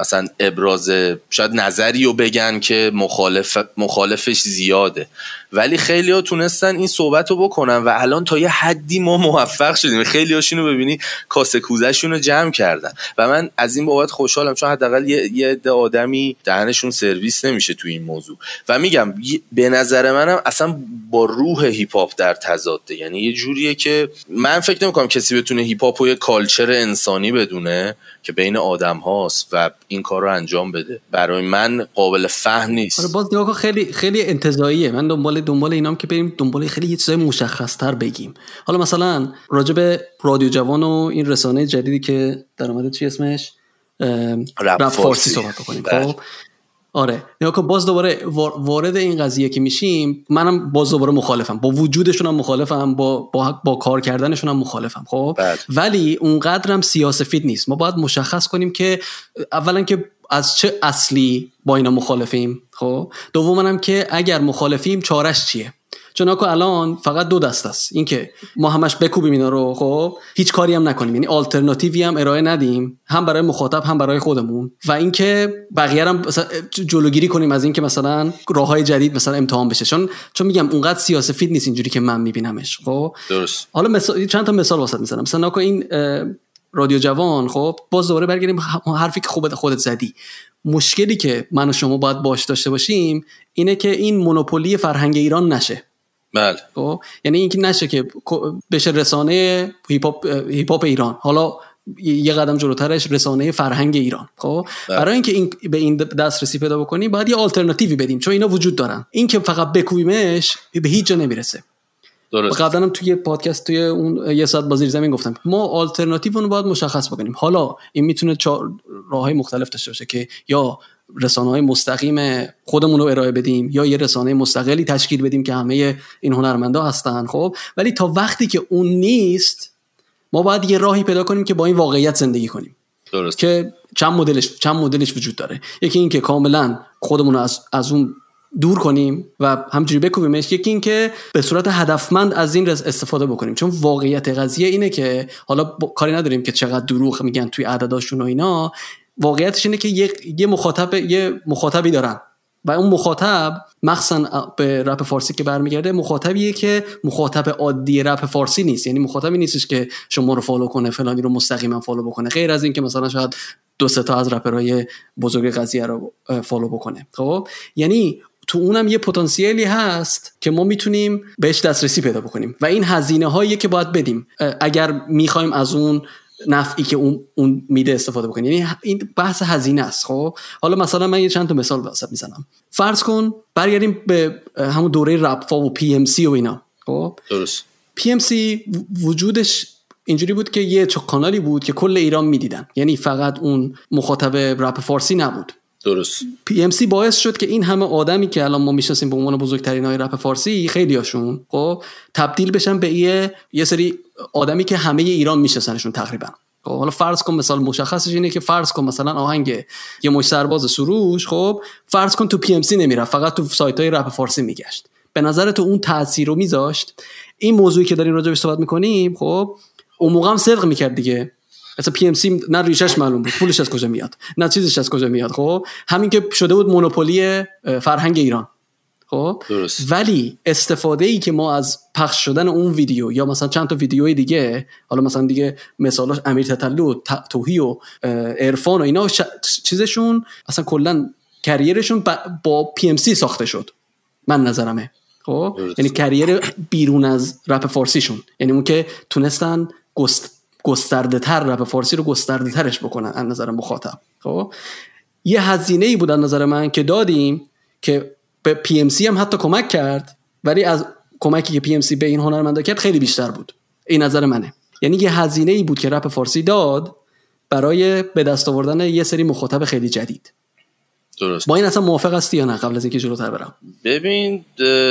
S2: مثلا ابراز شاید نظری رو بگن که مخالف مخالفش زیاده. ولی خیلی ها تونستن این صحبت رو بکنن و الان تا یه حدی ما موفق شدیم. خیلی هاشون رو ببینی کاسه کوزشون رو جمع کردن. و من از این بابت خوشحالم چون حداقل یه یه آدمی دهنشون سرویس نمیشه توی این موضوع. و میگم به نظر منم اصلا با روح hip hop در تضاده. یعنی یه جوریه که من فکر نمی‌کنم کسی بتونه hip hop یه culture انسانی بدونه که بین آدم هاست و این کار رو انجام بده. برای من قابل فهم نیست.
S1: آره باز نگاه خیلی خیلی انتظاییه. من دنبال دنبال اینام که بریم دنبال خیلی یه چیزای مشخص تر بگیم. حالا مثلا راجع به رادیو جوان و این رسانه جدیدی که در اومده چی اسمش؟ رپ فارسی صحبت بکنیم. بله. خب؟ آره. نگاه کن باز دوباره وارد این قضیه که میشیم منم باز دوباره مخالفم. با وجودشون هم مخالفم با با, با کار کردنشون هم مخالفم. خب؟ بله. ولی اونقدرم سیاسفید نیست. ما باید مشخص کنیم که اولا که از چه اصلی با اینا مخالفیم؟ خب دوم هم که اگر مخالفیم چارش چیه؟ چون الان فقط دو دست است. اینکه ما همش بکوبیم اینا رو خب هیچ کاری هم نکنیم. یعنی آلترناتیوی هم ارائه ندیم هم برای مخاطب هم برای خودمون. و اینکه بقیه هم جلوگیری کنیم از اینکه مثلا راه های جدید مثلا امتحان بشه. چون چون میگم اونقدر سیاسفید نیست اینجوری که من میبینمش خب؟
S2: درست.
S1: حالا مثال چند تا مثال واسط می‌زنم. مثلا این رادیو جوان خب؟ باز دوباره برگردیم حرفی که خوبت خودت زدی. مشکلی که من و شما باید باش داشته باشیم اینه که این مونوپولی فرهنگ ایران نشه.
S2: بله.
S1: خب؟ یعنی اینکه نشه که بشه رسانه هیپ هاپ ایران. حالا یه قدم جلوترش رسانه فرهنگ ایران. خب؟ بله. برای اینکه این به این دسترسی پیدا بکنیم باید یه آلترناتیوی بدیم چون اینا وجود دارن. اینکه فقط بکوبیمش به هیچ جا نمی‌رسه. درست. قبلا هم توی پادکست توی اون یه ساعت بازی زمین گفتم. ما آلترناتیو رو باید مشخص بکنیم. حالا این می‌تونه راه های مختلف داشته باشه که یا رسانه های مستقیم خودمون رو ارائه بدیم یا یه رسانه مستقلی تشکیل بدیم که همه این هنرمندا هستن خب؟ ولی تا وقتی که اون نیست ما باید یه راهی پیدا کنیم که با این واقعیت زندگی کنیم.
S2: درست.
S1: که چند مدلش چند مدلش وجود داره. یکی این که کاملا خودمون از از اون دور کنیم و همجوری بکوبیمش. یکی این که به صورت هدفمند از این استفاده بکنیم. چون واقعیت قضیه اینه که حالا کاری نداریم که چقدر دروغ میگن توی عدداشون و اینا. واقعیتش اینه که یه, یه مخاطب یه مخاطبی دارن. و اون مخاطب مخصوصا به rap فارسی که برمیگرده مخاطبیه که مخاطب عادی rap فارسی نیست. یعنی مخاطبی نیستش که شما رو follow کنه فلانی رو مستقیما follow بکنه. غیر از اینکه مثلا شاید دو سه تا از رپرهای بزرگ قضیه رو follow بکنه. خب؟ یعنی تو اونم یه پتانسیلی هست که ما می‌تونیم بهش دسترسی پیدا بکنیم. و این هزینه هایی که باید بدیم. اگر می‌خوایم از اون نفعی که اون, اون میده استفاده بکنیم. یعنی این بحث هزینه است خب؟ حالا مثلا من یه چند تا مثال واسه می‌زنم. فرض کن برگردیم به همون دوره رپفا و پی ام سی و اینا خب؟
S2: درست.
S1: پی ام سی وجودش اینجوری بود که یه کانالی بود که کل ایران می‌دیدن. یعنی فقط اون مخاطب rap فارسی نبود.
S2: درست.
S1: پی ام سی باعث شد که این همه آدمی که الان ما می‌شناسیم به عنوان بزرگترین های rap فارسی خیلی هاشون خب تبدیل بشن به یه یه سری آدمی که همه ایران میشناسنشون تقریبا. خب حالا فرض کن مثال مشخصش اینه که فرض کن مثلا آهنگ یه مش سرباز سروش خب فرض کن تو پی ام سی نمی‌رفت فقط تو سایت های rap فارسی میگشت. به نظر تو اون تاثیر رو میذاشت؟ این موضوعی که داریم راجع صحبت می‌کنیم خب اون موقع هم صدق می‌کرد دیگه. مثلا پی ام سی نه ریشش معلوم بود. پولش از کجا میاد؟ نه چیزش از کجا میاد؟ خب؟ همین که شده بود مونوپولی فرهنگ ایران. خب؟ ولی استفاده ای که ما از پخش شدن اون ویدیو یا مثلا چند تا ویدیوی دیگه حالا مثلا دیگه مثالاش امیر تطلو توهی و عرفان و اینا چیزشون اصلا کلا کریرشون با پی ام سی ساخته شد. من نظرمه. خب؟ یعنی career بیرون از rap فارسیشون. یعنی اون که تونستن گست گسترده تر rap فارسی رو گسترده ترش بکنن از نظر مخاطب. خب؟ یه هزینه ای بود از نظر من که دادیم که به پی ام سی هم حتی کمک کرد ولی از کمکی که پی ام سی به این هنرمندا کرد خیلی بیشتر بود. این نظر منه. یعنی یه هزینه ای بود که rap فارسی داد برای به دست آوردن یه سری مخاطب خیلی جدید.
S2: درست.
S1: با این اصلا موافق هستی یا نه؟ قبل از اینکه جلوتر برم.
S2: ببین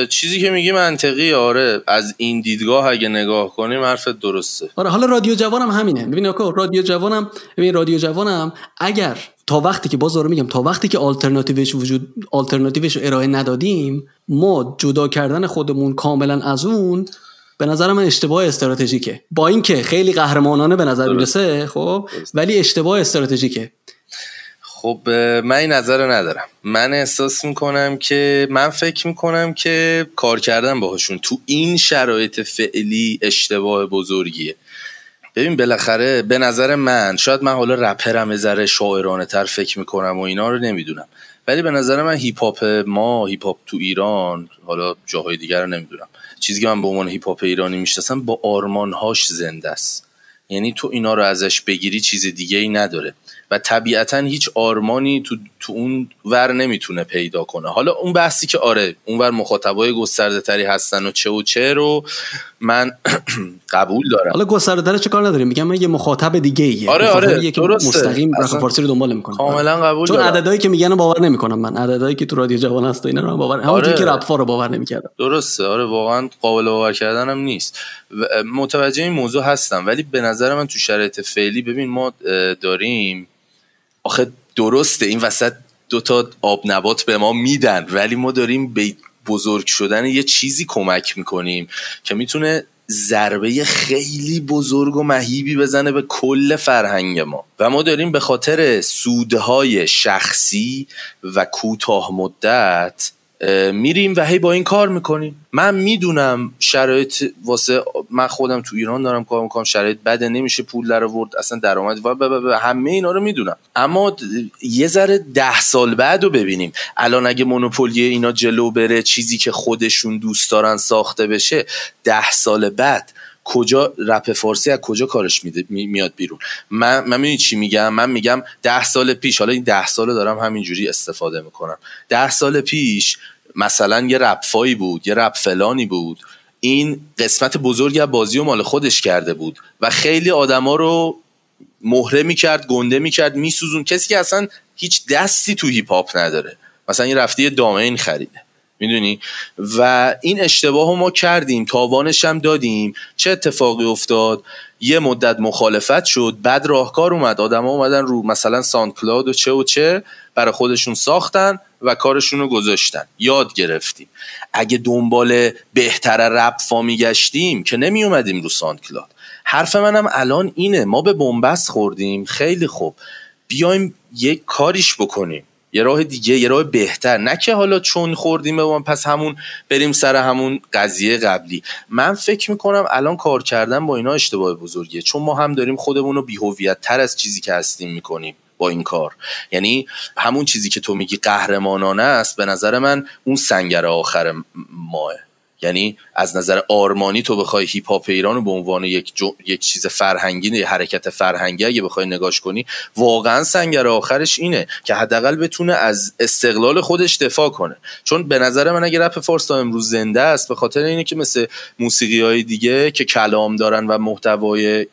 S2: چیزی که میگی منطقی آره از این دیدگاه اگه نگاه کنیم حرفت درسته.
S1: آره حالا رادیو جوانم همینه. ببین آقا رادیو جوانم ببین رادیو جوانم اگر تا وقتی که باز میگم تا وقتی که آلترناتیوش وجود آلترناتیوش رو ارائه ندادیم ما جدا کردن خودمون کاملا از اون به نظر من اشتباه استراتژیکه. با اینکه خیلی قهرمانانه به نظر می‌رسه خب ولی اشتباه استراتژیکه.
S2: خب من این نظر ندارم. من احساس می‌کنم که من فکر می‌کنم که کار کردن باهاشون تو این شرایط فعلی اشتباه بزرگیه. ببین بالاخره به نظر من شاید من حالا رپرم ذره شاعرانه تر فکر می‌کنم و اینا رو نمی‌دونم. ولی به نظر من hip hop ما hip hop تو ایران حالا جاهای دیگر رو نمی‌دونم. چیزی که من به عنوان hip hop ایرانی می‌شناسم با آرمانهاش زنده است. یعنی تو اینا رو ازش بگیری چیز دیگه ای نداره. و طبیعتا هیچ آرمانی تو, تو اون ور نمی‌تونه پیدا کنه. حالا اون بحثی که آره اون ور مخاطبای گسترده تری هستن و چه و چه رو من قبول دارم.
S1: حالا گسترده تر چه کار نداریم؟ میگم من یه مخاطب دیگه ایه
S2: آره آره
S1: مستقیم رپ فارسی رو دنبال می‌کنه
S2: کاملا قبول
S1: چون عددهایی که میگن باور نمی‌کنم من. عددهایی که تو رادیو جوان هست و اینا رو باور آره. که رپ رو باور نمی‌کردم.
S2: درسته. آره واقعا قابل باور کردن هم نیست متوجه این موضوع هستم. ولی به نظر من تو شرایط فعلی ببین ما داریم آخه درسته این وسط دو تا آب نبات به ما میدن ولی ما داریم به بزرگ شدن یه چیزی کمک می‌کنیم که می‌تونه ضربه خیلی بزرگ و مهیبی بزنه به کل فرهنگ ما. و ما داریم به خاطر سودهای شخصی و کوتاه مدت میریم و هی با این کار می‌کنیم. من می‌دونم شرایط واسه من خودم تو ایران دارم کار می‌کنم شرایط بده نمیشه پول در آورد اصلا درآمد و همه اینا رو می‌دونم. اما یه ذره ده سال بعد رو ببینیم. الان اگه مونوپولی اینا جلو بره چیزی که خودشون دوست دارن ساخته بشه ده سال بعد کجا رپ فارسی از کجا کارش میده میاد بیرون. من من چی میگم؟ من میگم ده سال پیش حالا این ده سال دارم همینجوری استفاده می‌کنم. ده سال پیش مثلا یه رپفایی بود یه rap فلانی بود. این قسمت بزرگی از بازی و مال خودش کرده بود و خیلی آدما رو مهره می‌کرد گنده می‌کرد میسوزون. کسی که اصلا هیچ دستی تو hip hop نداره. مثلا این رفته یه domain خریده. می‌دونی؟ و این اشتباه ما کردیم تاوانش هم دادیم. چه اتفاقی افتاد؟ یه مدت مخالفت شد بعد راهکار اومد. آدم اومدن رو مثلا SoundCloud و چه و چه برای خودشون ساختن و کارشون رو گذاشتن. یاد گرفتیم. اگه دنبال بهتر رپفا میگشتیم که نمی اومدیم رو SoundCloud حرف منم الان اینه. ما به بن‌بست خوردیم. خیلی خوب. بیایم یک کاریش بکنیم. یه راه دیگه یه راه بهتر. نه که حالا چون خوردیم به پس همون بریم سر همون قضیه قبلی. من فکر می‌کنم الان کار کردن با اینا اشتباه بزرگیه. چون ما هم داریم خودمون رو بیهویت تر از چیزی که هستیم می‌کنیم با این کار. یعنی همون چیزی که تو میگی قهرمانانه است به نظر من اون سنگر آخر ماه. یعنی از نظر آرمانی تو بخوای هیپ هاپ ایران رو به عنوان یک, یک چیز فرهنگی یه حرکت فرهنگی اگه بخوای نگاش کنی واقعا سنگر آخرش اینه که حداقل بتونه از استقلال خودش دفاع کنه. چون به نظر من اگه رپ فارس تا امروز زنده است به خاطر اینه که مثل موسیقی های دیگه که کلام دارن و محتوای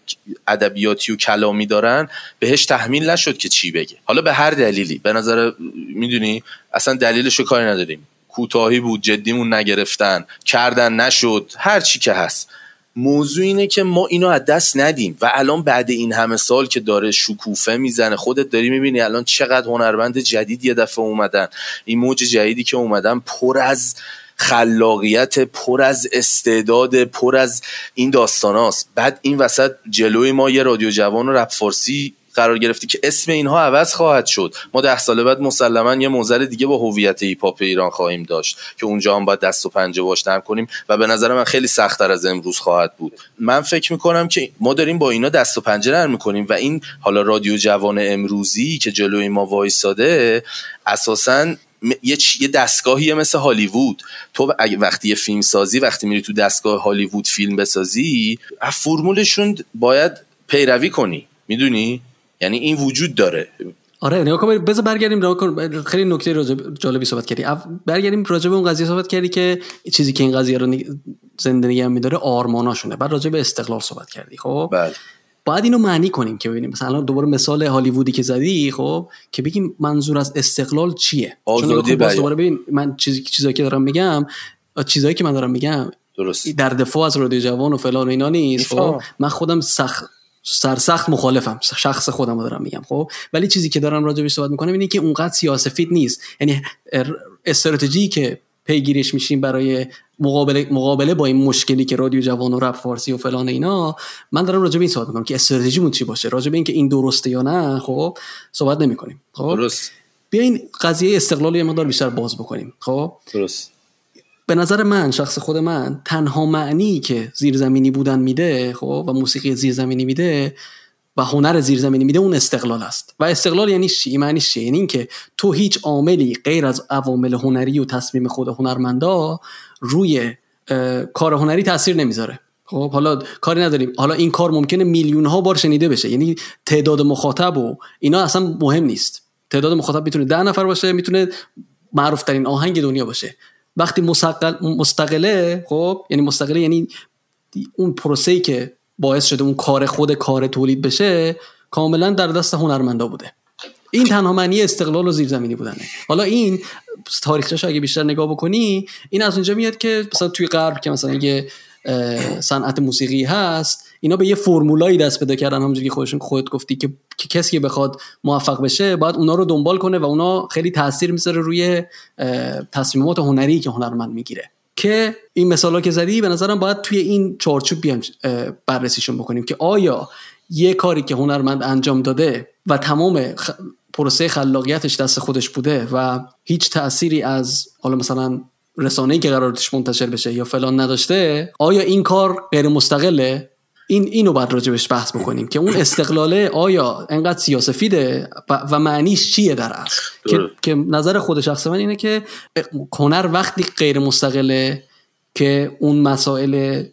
S2: ادبیاتی و کلامی دارن بهش تحمیل نشد که چی بگه. حالا به هر دلیلی. به نظر می‌دونی؟ اصلا دلیلشو کاری نداریم. کوتاهی بود جدیمون نگرفتن کردن نشد هر چی که هست. موضوع اینه که ما اینو از دست ندیم و الان بعد این همه سال که داره شکوفه می‌زنه خودت داری می‌بینی الان چقدر هنرمند جدید یه دفعه اومدن. این موج جدیدی که اومدن پر از خلاقیت پر از استعداد پر از این داستاناست بعد این وسط جلوی ما یه رادیو جوان و رپ فارسی قرار گرفتی که اسم اینها عوض خواهد شد. ما ده سال بعد مسلما یه موزل دیگه با هویت هیپ ایران خواهیم داشت که اونجا هم باید دست و پنجه باش نرم کنیم و به نظر من خیلی سختتر از امروز خواهد بود. من فکر می‌کنم که ما داریم با اینا دست و پنجه نرم می‌کنیم و این حالا رادیو جوان امروزی که جلوی ما وایساده اساسا یه دستگاهی مثل هالیوود. تو وقتی یه فیلم سازی وقتی میری تو دستگاه هالیوود فیلم بسازی از فرمولشون باید پیروی کنی. می‌دونی؟ یعنی این وجود داره.
S1: آره نگاه کن بذار برگردیم نگاه کن. خیلی نکته جالبی صحبت کردی. برگردیم راجع به اون قضیه صحبت کردی که چیزی که این قضیه رو زنده نگه میداره آرماناشونه. بعد راجع به استقلال صحبت کردی خب؟
S2: بله.
S1: باید اینو معنی کنیم که ببینیم. مثلا دوباره مثال هالیوودی که زدی خب؟ که بگیم منظور از استقلال چیه؟
S2: آزادی
S1: چون دوباره ببین من چیزی چیزایی که دارم میگم چیزایی که من دارم میگم
S2: درست.
S1: در دفاع از رادیو جوان و فلان و اینا نیست خب؟ من خودم سخت سرسخت مخالفم. شخص خودم رو دارم میگم خب؟ ولی چیزی که دارم راجع بهش صحبت می‌کنم اینه که اونقدر سیاسفید نیست. یعنی استراتژی که پیگیرش میشیم برای مقابله مقابله با این مشکلی که رادیو جوان و رپ فارسی و فلان اینا من دارم راجع به این صحبت می‌کنم که استراتژیمون چی باشه. راجع به اینکه این درسته یا نه خب؟ صحبت نمی‌کنیم خب؟
S2: درست.
S1: بیاین قضیه استقلال یه مقدار بیشتر باز بکنیم خب؟
S2: درست.
S1: به نظر من شخص خود من تنها معنی که زیرزمینی بودن میده خب و موسیقی زیرزمینی میده و هنر زیرزمینی میده اون استقلال است. و استقلال یعنی چی؟ معنی چی یعنی اینکه تو هیچ عاملی غیر از عوامل هنری و تصمیم خود هنرمندا روی کار هنری تاثیر نمی‌ذاره. خب حالا کاری نداریم. حالا این کار ممکنه میلیون ها بار شنیده بشه. یعنی تعداد مخاطب و اینا اصلا مهم نیست. تعداد مخاطب می‌تونه ده نفر باشه می‌تونه معروف ترین آهنگ دنیا باشه. وقتی مستقل مستقله خب؟ یعنی مستقله یعنی اون پروسه‌ای که باعث شده اون کار خود کار تولید بشه کاملا در دست هنرمندا بوده. این تنها معنی استقلال و زیرزمینی بودنه. حالا این تاریخش اگه بیشتر نگاه بکنی این از اونجا میاد که مثلا توی غرب که مثلا یه صنعت موسیقی هست اینا به یه فرمولایی دست پیدا کردن همونجوری که خودشون خودت گفتی که, که کسی که بخواد موفق بشه باید اونا رو دنبال کنه و اونا خیلی تاثیر می‌ذاره روی تصمیمات هنری که هنرمند می‌گیره. که این مثالا که زدی به نظرم باید توی این چارچوب بیام بررسیشون بکنیم که آیا یه کاری که هنرمند انجام داده و تمام خ... پروسه خلاقیتش دست خودش بوده و هیچ تأثیری از حالا مثلا رسانه‌ای که قرار منتشر بشه یا فلان نداشته آیا این کار غیر مستقله این اینو باید راجبش بحث بکنیم که اون استقلاله آیا انقدر سیاسفیده و معنیش چیه در اصل؟ که, که نظر خود شخص من اینه که هنر وقتی غیر مستقله که اون مسائل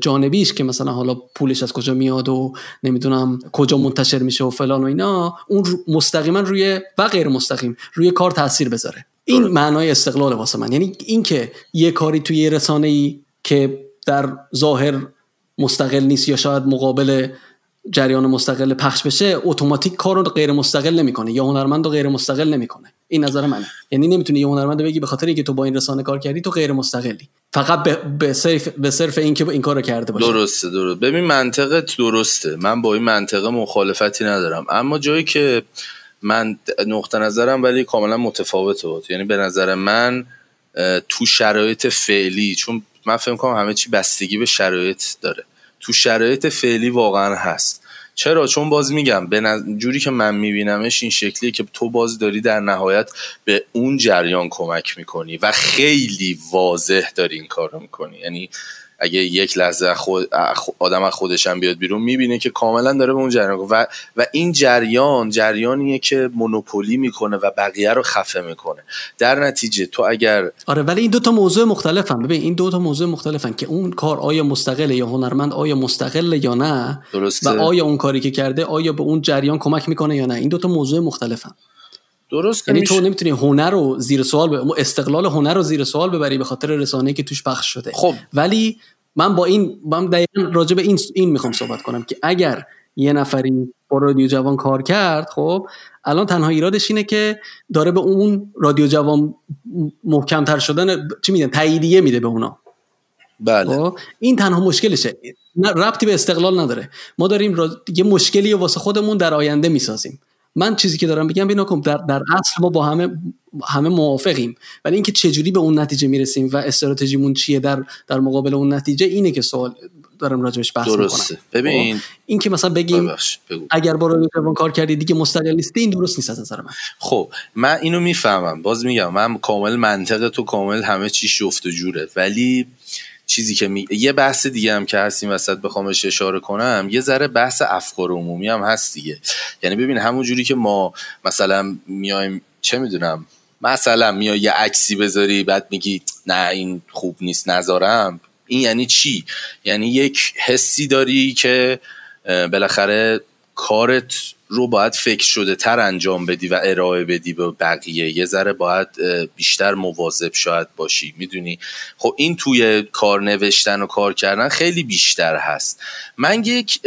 S1: جانبیش که مثلا حالا پولش از کجا میاد و نمی‌دونم کجا منتشر میشه و فلان و اینا اون مستقیما روی و غیر مستقیم روی کار تاثیر بذاره. این معنای استقلال واسه من. یعنی اینکه یه کاری توی یه رسانه ای که در ظاهر مستقل نیست یا شاید مقابل جریان مستقل پخش بشه اتوماتیک کار رو غیر مستقل نمی‌کنه یا هنرمند رو غیر مستقل نمی‌کنه. این نظر منه. یعنی نمی‌تونی یه هنرمند بگی به خاطر اینکه تو با این رسانه کار کردی تو غیر مستقلی. فقط به, به صرف به صرف اینکه این کارو کرده باشه
S2: درسته درسته. ببین منطقت درسته. من با این منطقه مخالفتی ندارم. اما جایی که من نقطه نظرم ولی کاملا متفاوته یعنی به نظر من تو شرایط فعلی چون من فکر کنم همه چی بستگی به شرایط داره. تو شرایط فعلی واقعا هست. چرا؟ چون باز میگم به جوری که من میبینمش این شکلیه که تو باز داری در نهایت به اون جریان کمک می‌کنی و خیلی واضح داری این کار رو می‌کنی. یعنی اگه یک لحظه خود آدم از خودش هم بیاد بیرون می‌بینه که کاملا داره به اون جریان و و این جریان جریانیه که مونوپولی می‌کنه و بقیه رو خفه می‌کنه. در نتیجه تو اگر
S1: آره ولی این دو تا موضوع مختلفن. ببین این دو تا موضوع مختلفن که اون کار آیا مستقله یا هنرمند آیا مستقله یا نه؟
S2: درسته.
S1: و آیا اون کاری که کرده آیا به اون جریان کمک می‌کنه یا نه؟ این دو تا موضوع مختلفن.
S2: درست
S1: یعنی تو نمی‌تونی هنر رو زیر سوال ب... استقلال هنر رو زیر سوال ببری به خاطر رسانه‌ای که توش پخش شده.
S2: خب.
S1: ولی من با این من دقیقا راجع به این این می‌خوام صحبت کنم که اگر یه نفری با رادیو جوان کار کرد خب الان تنها ایرادش اینه که داره به اون رادیو جوان محکمتر شدن چی میدن تاییدیه میده به اونا.
S2: بله.
S1: خب؟ این تنها مشکلشه. ربطی به استقلال نداره. ما داریم یه مشکلی واسه خودمون در آینده می‌سازیم. من چیزی که دارم بگم بینا کن در, در اصل ما با همه همه موافقیم. ولی اینکه چجوری به اون نتیجه می‌رسیم و استراتژیمون چیه در در مقابل اون نتیجه اینه که سوال دارم راجبش بحث
S2: درسته.
S1: می‌کنم
S2: ببین
S1: خب؟ این که مثلا بگیم اگر با روی کار کردی دیگه مستقل نیستی این درست نیست از نظر من.
S2: خب من اینو می‌فهمم. باز میگم من کامل منطق تو کامل همه چی شفت و جوره. ولی چیزی که می... یه بحث دیگه هم که هستیم وسط بخوامش اشاره کنم یه ذره بحث افکار عمومی هم هست دیگه. یعنی ببین همون جوری که ما مثلا میایم چه می‌دونم؟ مثلا میای یه عکسی بذاری بعد میگی نه این خوب نیست نذارم. این یعنی چی؟ یعنی یک حسی داری که بالاخره کارت رو باید فکر شده تر انجام بدی و ارائه بدی به بقیه. یه ذره باید بیشتر مواظب شاید باشی می‌دونی؟ خب این توی کار نوشتن و کار کردن خیلی بیشتر هست. من یک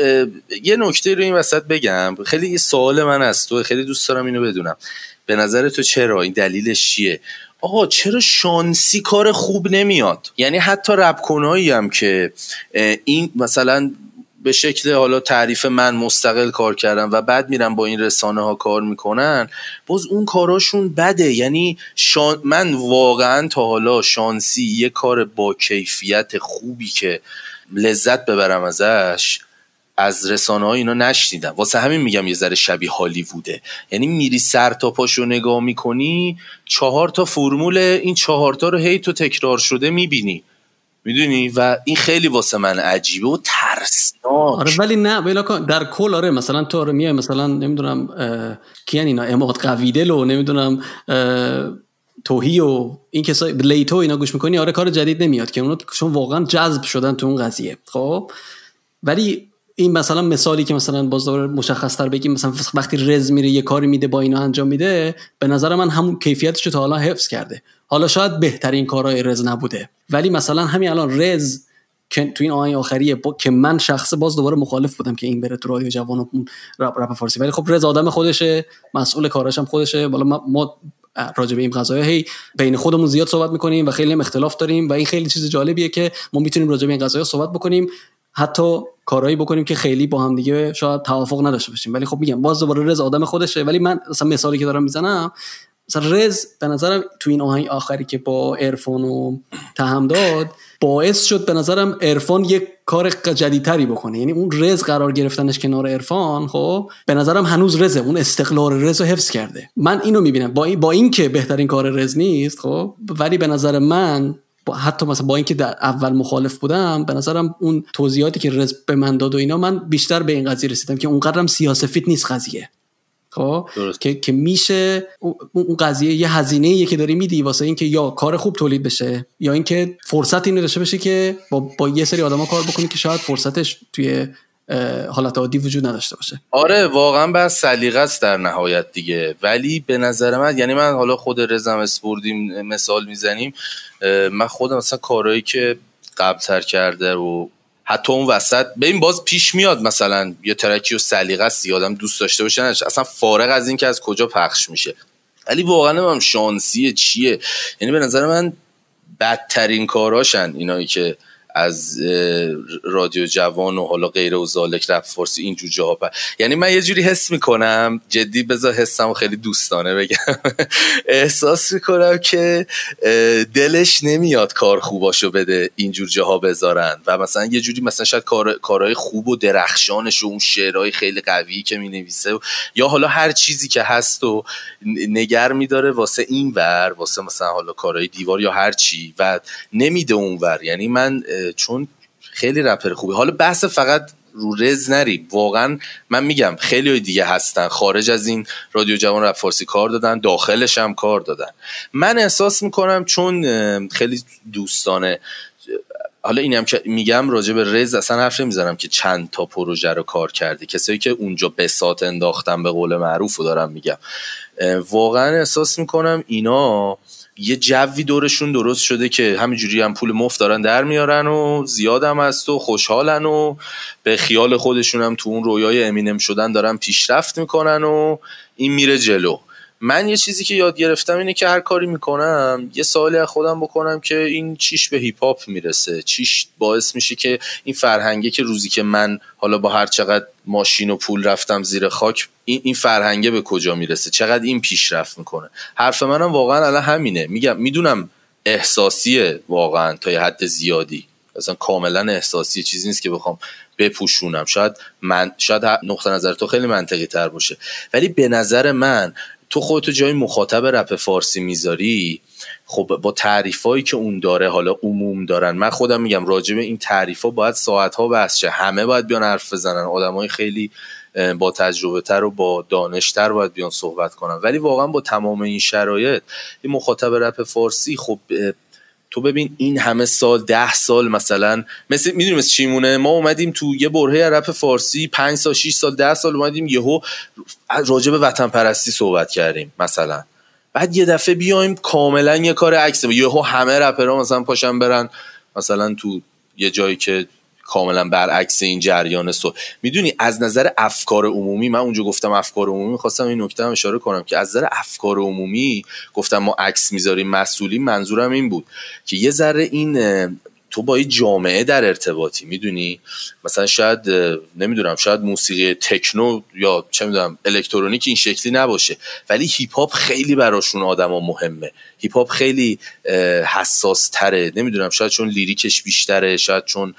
S2: یه نکته رو این وسط بگم. خیلی یه سوال من از تو خیلی دوست دارم اینو بدونم. به نظر تو چرا؟ این دلیلش چیه؟ آقا چرا شانسی کار خوب نمیاد؟ یعنی حتی رب هم که این مثلا به شکل حالا تعریف من مستقل کار کردم و بعد میرم با این رسانه ها کار می‌کنن باز اون کاراشون بده. یعنی شان... من واقعا تا حالا شانسی یه کار با کیفیت خوبی که لذت ببرم ازش از رسانه ها اینا نشنیدم. واسه همین میگم یه ذره شبیه هالیووده. یعنی میری سر تا پاشو نگاه می‌کنی چهار تا فرمول این چهار تا رو هی تو تکرار شده می‌بینی. می‌دونی؟ و این خیلی واسه من عجیبه و ترسناک.
S1: آره ولی نه در کل آره مثلا تو آره میای مثلا نمی‌دونم کیان اینا اماد قویدل و نمی‌دونم توهی و این کسای لیتو اینا گوش می‌کنی آره کار جدید نمیاد که اونا چون واقعا جذب شدن تو اون قضیه خب؟ ولی این مثلا مثالی که مثلا باز مشخص تر بگیم مثلا وقتی رز میره یه کاری میده با اینا انجام میده به نظر من همون کیفیتش تا حالا حفظ کرده. حالا شاید بهترین کارهای رز نبوده. ولی مثلا همین الان رز که تو این آهنگ آخریه با... که من شخص باز دوباره مخالف بودم که این بره تو رادیو جوان و رپ, رپ فارسی. ولی خب رز آدم خودشه مسئول کارش هم خودشه. بالا ما, ما راجع به این قضايا هی بین خودمون زیاد صحبت می‌کنیم و خیلی هم اختلاف داریم و این خیلی چیز جالبیه که ما می‌تونیم راجع به این قضايا صحبت بکنیم. حتی کارهایی بکنیم که خیلی با هم دیگه شاید توافق نداشته باشیم. ولی خب میگم باز دوباره رز آدم خودشه. ولی من مثلا مثالی که دارم می‌زنم مثلا رز به نظرم تو این آهنگ آخری که با ارفان و تهم داد باعث شد به نظرم ارفان یک کار جدیدتری بکنه. یعنی اون رز قرار گرفتنش کنار ارفان خب به نظرم هنوز رزه. اون استقلال رز رو حفظ کرده. من اینو می‌بینم. با این با اینکه بهترین کار رز نیست خب ولی به نظر من با حتی مثلا با اینکه در اول مخالف بودم به نظرم اون توضیحاتی که رز به من داد و اینا من بیشتر به این قضیه رسیدم که اونقدرم سیاسفیت نیست قضیه. خب؟ که که میشه اون قضیه یه هزینه که داری میدی واسه اینکه یا کار خوب تولید بشه یا اینکه فرصت اینو داشته باشه که با, با یه سری آدما کار بکنی که شاید فرصتش توی حالت عادی وجود نداشته باشه.
S2: آره واقعا بس سلیقه است در نهایت دیگه. ولی به نظر من یعنی من حالا خود رزم اسپوردیم مثال می‌زنیم من خودم مثلا کارهایی که قبلتر کرده و حتی اون وسط ببین باز پیش میاد مثلا یه ترکی و سلیقه است آدم دوست داشته باشه اصلا فارغ از اینکه از کجا پخش میشه. ولی واقعا هم شانسیه چیه؟ یعنی به نظر من بدترین کاراشن اینایی که از رادیو جوان و حالا غیر و زالک رپ فارسی اینجور جاها. یعنی من یه جوری حس می‌کنم جدی بذار حسم خیلی دوستانه بگم. احساس می‌کنم که دلش نمیاد کار خوباشو بده اینجور جاها بذارن. و مثلا یه جوری مثلا شاید کار، کارهای خوب و درخشانش و اون شعرهای خیلی قوی که می‌نویسه یا حالا هر چیزی که هست و نگر میداره واسه این ور واسه مثلا حالا کارهای دیوار یا هر چی و نمیده اون ور. یعنی من چون خیلی رپر خوبه حالا بحث فقط رو رز نری. واقعا من میگم خیلی دیگه هستن. خارج از این رادیو جوان رپ فارسی کار دادن داخلش هم کار دادن. من احساس می‌کنم چون خیلی دوستانه حالا اینم که میگم راجع به رز اصلا حرف نمی‌زنم که چند تا پروژه رو کار کردی. کسایی که اونجا بسات انداختن به قول معروف رو دارم میگم. واقعا احساس می‌کنم اینا یه جوی دورشون درست شده که همینجوری هم پول مفت دارن در میارن و زیادم هست و خوشحالن و به خیال خودشون هم تو اون رویای امینم شدن دارن پیشرفت می‌کنن و این میره جلو. من یه چیزی که یاد گرفتم اینه که هر کاری می‌کنم یه سوالی از خودم بکنم که این چیش به هیپ هاپ می‌رسه. چیش باعث میشه که این فرهنگه که روزی که من حالا با هر چقدر ماشین و پول رفتم زیر خاک این این فرهنگه به کجا می‌رسه؟ چقدر این پیشرفت می‌کنه؟ حرف منم واقعا الان همینه. میگم می‌دونم احساسیه واقعا تا یه حد زیادی. اصلا کاملا احساسی چیزی نیست که بخوام بپوشونم. شاید من شاید نقطه نظر تو خیلی منطقی تر باشه. ولی به نظر من تو خودتو جای مخاطب رپ فارسی می‌ذاری؟ خب با تعریفایی که اون داره حالا عموم دارن. من خودم میگم راجع به این تعریفا باید ساعت ها بحث همه باید بیان حرف بزنن. آدمای خیلی با تجربه تر و با دانشتر باید بیان صحبت کنن. ولی واقعا با تمام این شرایط این مخاطب رپ فارسی خب تو ببین این همه سال ده سال مثلا مثل می‌دونیم مثل چیمونه ما اومدیم تو یه برهه رپ فارسی پنج سال 6 سال ده سال اومدیم یهو راجع به وطن پرستی صحبت کردیم مثلا. بعد یه دفعه بیایم کاملا یه کار عکس یهو همه رپرها مثلا پاشن برن مثلا تو یه جایی که کاملا برعکس این جریان سو می‌دونی از نظر افکار عمومی من اونجا گفتم افکار عمومی خواستم این نکته هم اشاره کنم که از نظر افکار عمومی گفتم ما عکس می‌ذاریم مسئولی منظورم این بود که یه ذره این تو با جامعه در ارتباطی می‌دونی؟ مثلا شاید نمی‌دونم شاید موسیقی تکنو یا چه می‌دونم الکترونیک این شکلی نباشه ولی هیپ هاپ خیلی براشون آدما مهمه. هیپ هاپ خیلی حساس تره نمی‌دونم شاید چون لیریکش بیشتره شاید چون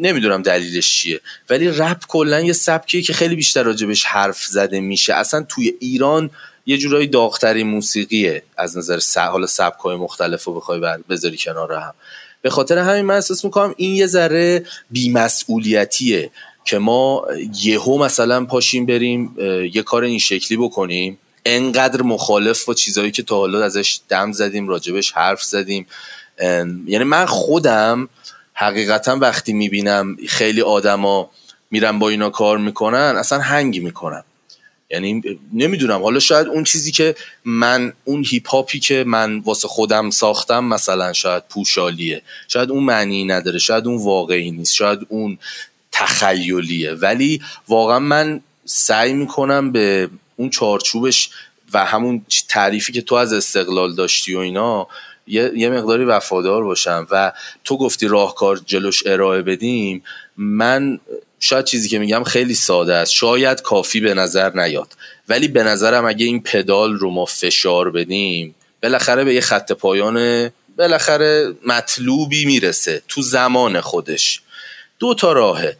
S2: نمی‌دونم دلیلش چیه ولی رپ کلا یه سبکیه که خیلی بیشتر راجبش حرف زده میشه. اصلا توی ایران یه جورایی داغترین موسیقیه از نظر س... حالا سبکای مختلف رو بخوای بذاری کنار هم. به خاطر همین من احساس می‌کنم این یه ذره بیمسئولیتیه که ما یهو مثلا پاشیم بریم یه کار این شکلی بکنیم. انقدر مخالف با چیزهایی که تا حالا ازش دم زدیم راجبش حرف زدیم. یعنی من خودم حقیقتا وقتی می‌بینم خیلی آدما میرن با اینا کار می‌کنن اصلا هنگ می‌کنم. یعنی نمی‌دونم حالا شاید اون چیزی که من اون هیپ هاپی که من واسه خودم ساختم مثلا شاید پوشالیه. شاید اون معنی نداره شاید اون واقعی نیست شاید اون تخیلیه. ولی واقعا من سعی می‌کنم به اون چارچوبش و همون تعریفی که تو از استقلال داشتی و اینا یه،, یه مقداری وفادار باشم و تو گفتی راهکار جلوش ارائه بدیم من شاید چیزی که میگم خیلی ساده است. شاید کافی به نظر نیاد. ولی به نظرم اگه این پدال رو ما فشار بدیم بالاخره به یه خط پایان بالاخره مطلوبی می‌رسه تو زمان خودش. دو تا راهه.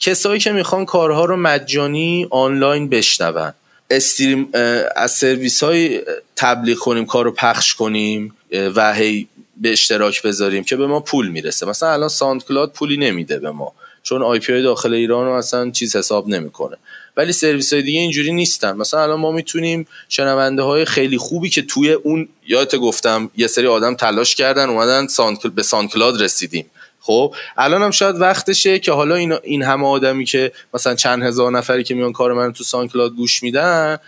S2: کسایی که می‌خوان کارها رو مجانی آنلاین بشنون. stream از سرویس های تبلیغ کنیم کار رو پخش کنیم و هی به اشتراک بذاریم که به ما پول می‌رسه. مثلا الان SoundCloud پولی نمیده به ما چون IP داخل ایران رو اصلا چیز حساب نمی‌کنه. ولی سرویس های دیگه اینجوری نیستن. مثلا الان ما می‌تونیم شنونده های خیلی خوبی که توی اون یادت گفتم یه سری آدم تلاش کردن اومدن ساند به SoundCloud رسیدیم. خب الان هم شاید وقتشه که حالا این, این همه آدمی که مثلا چند هزار نفری که میان کار من تو SoundCloud گوش میدن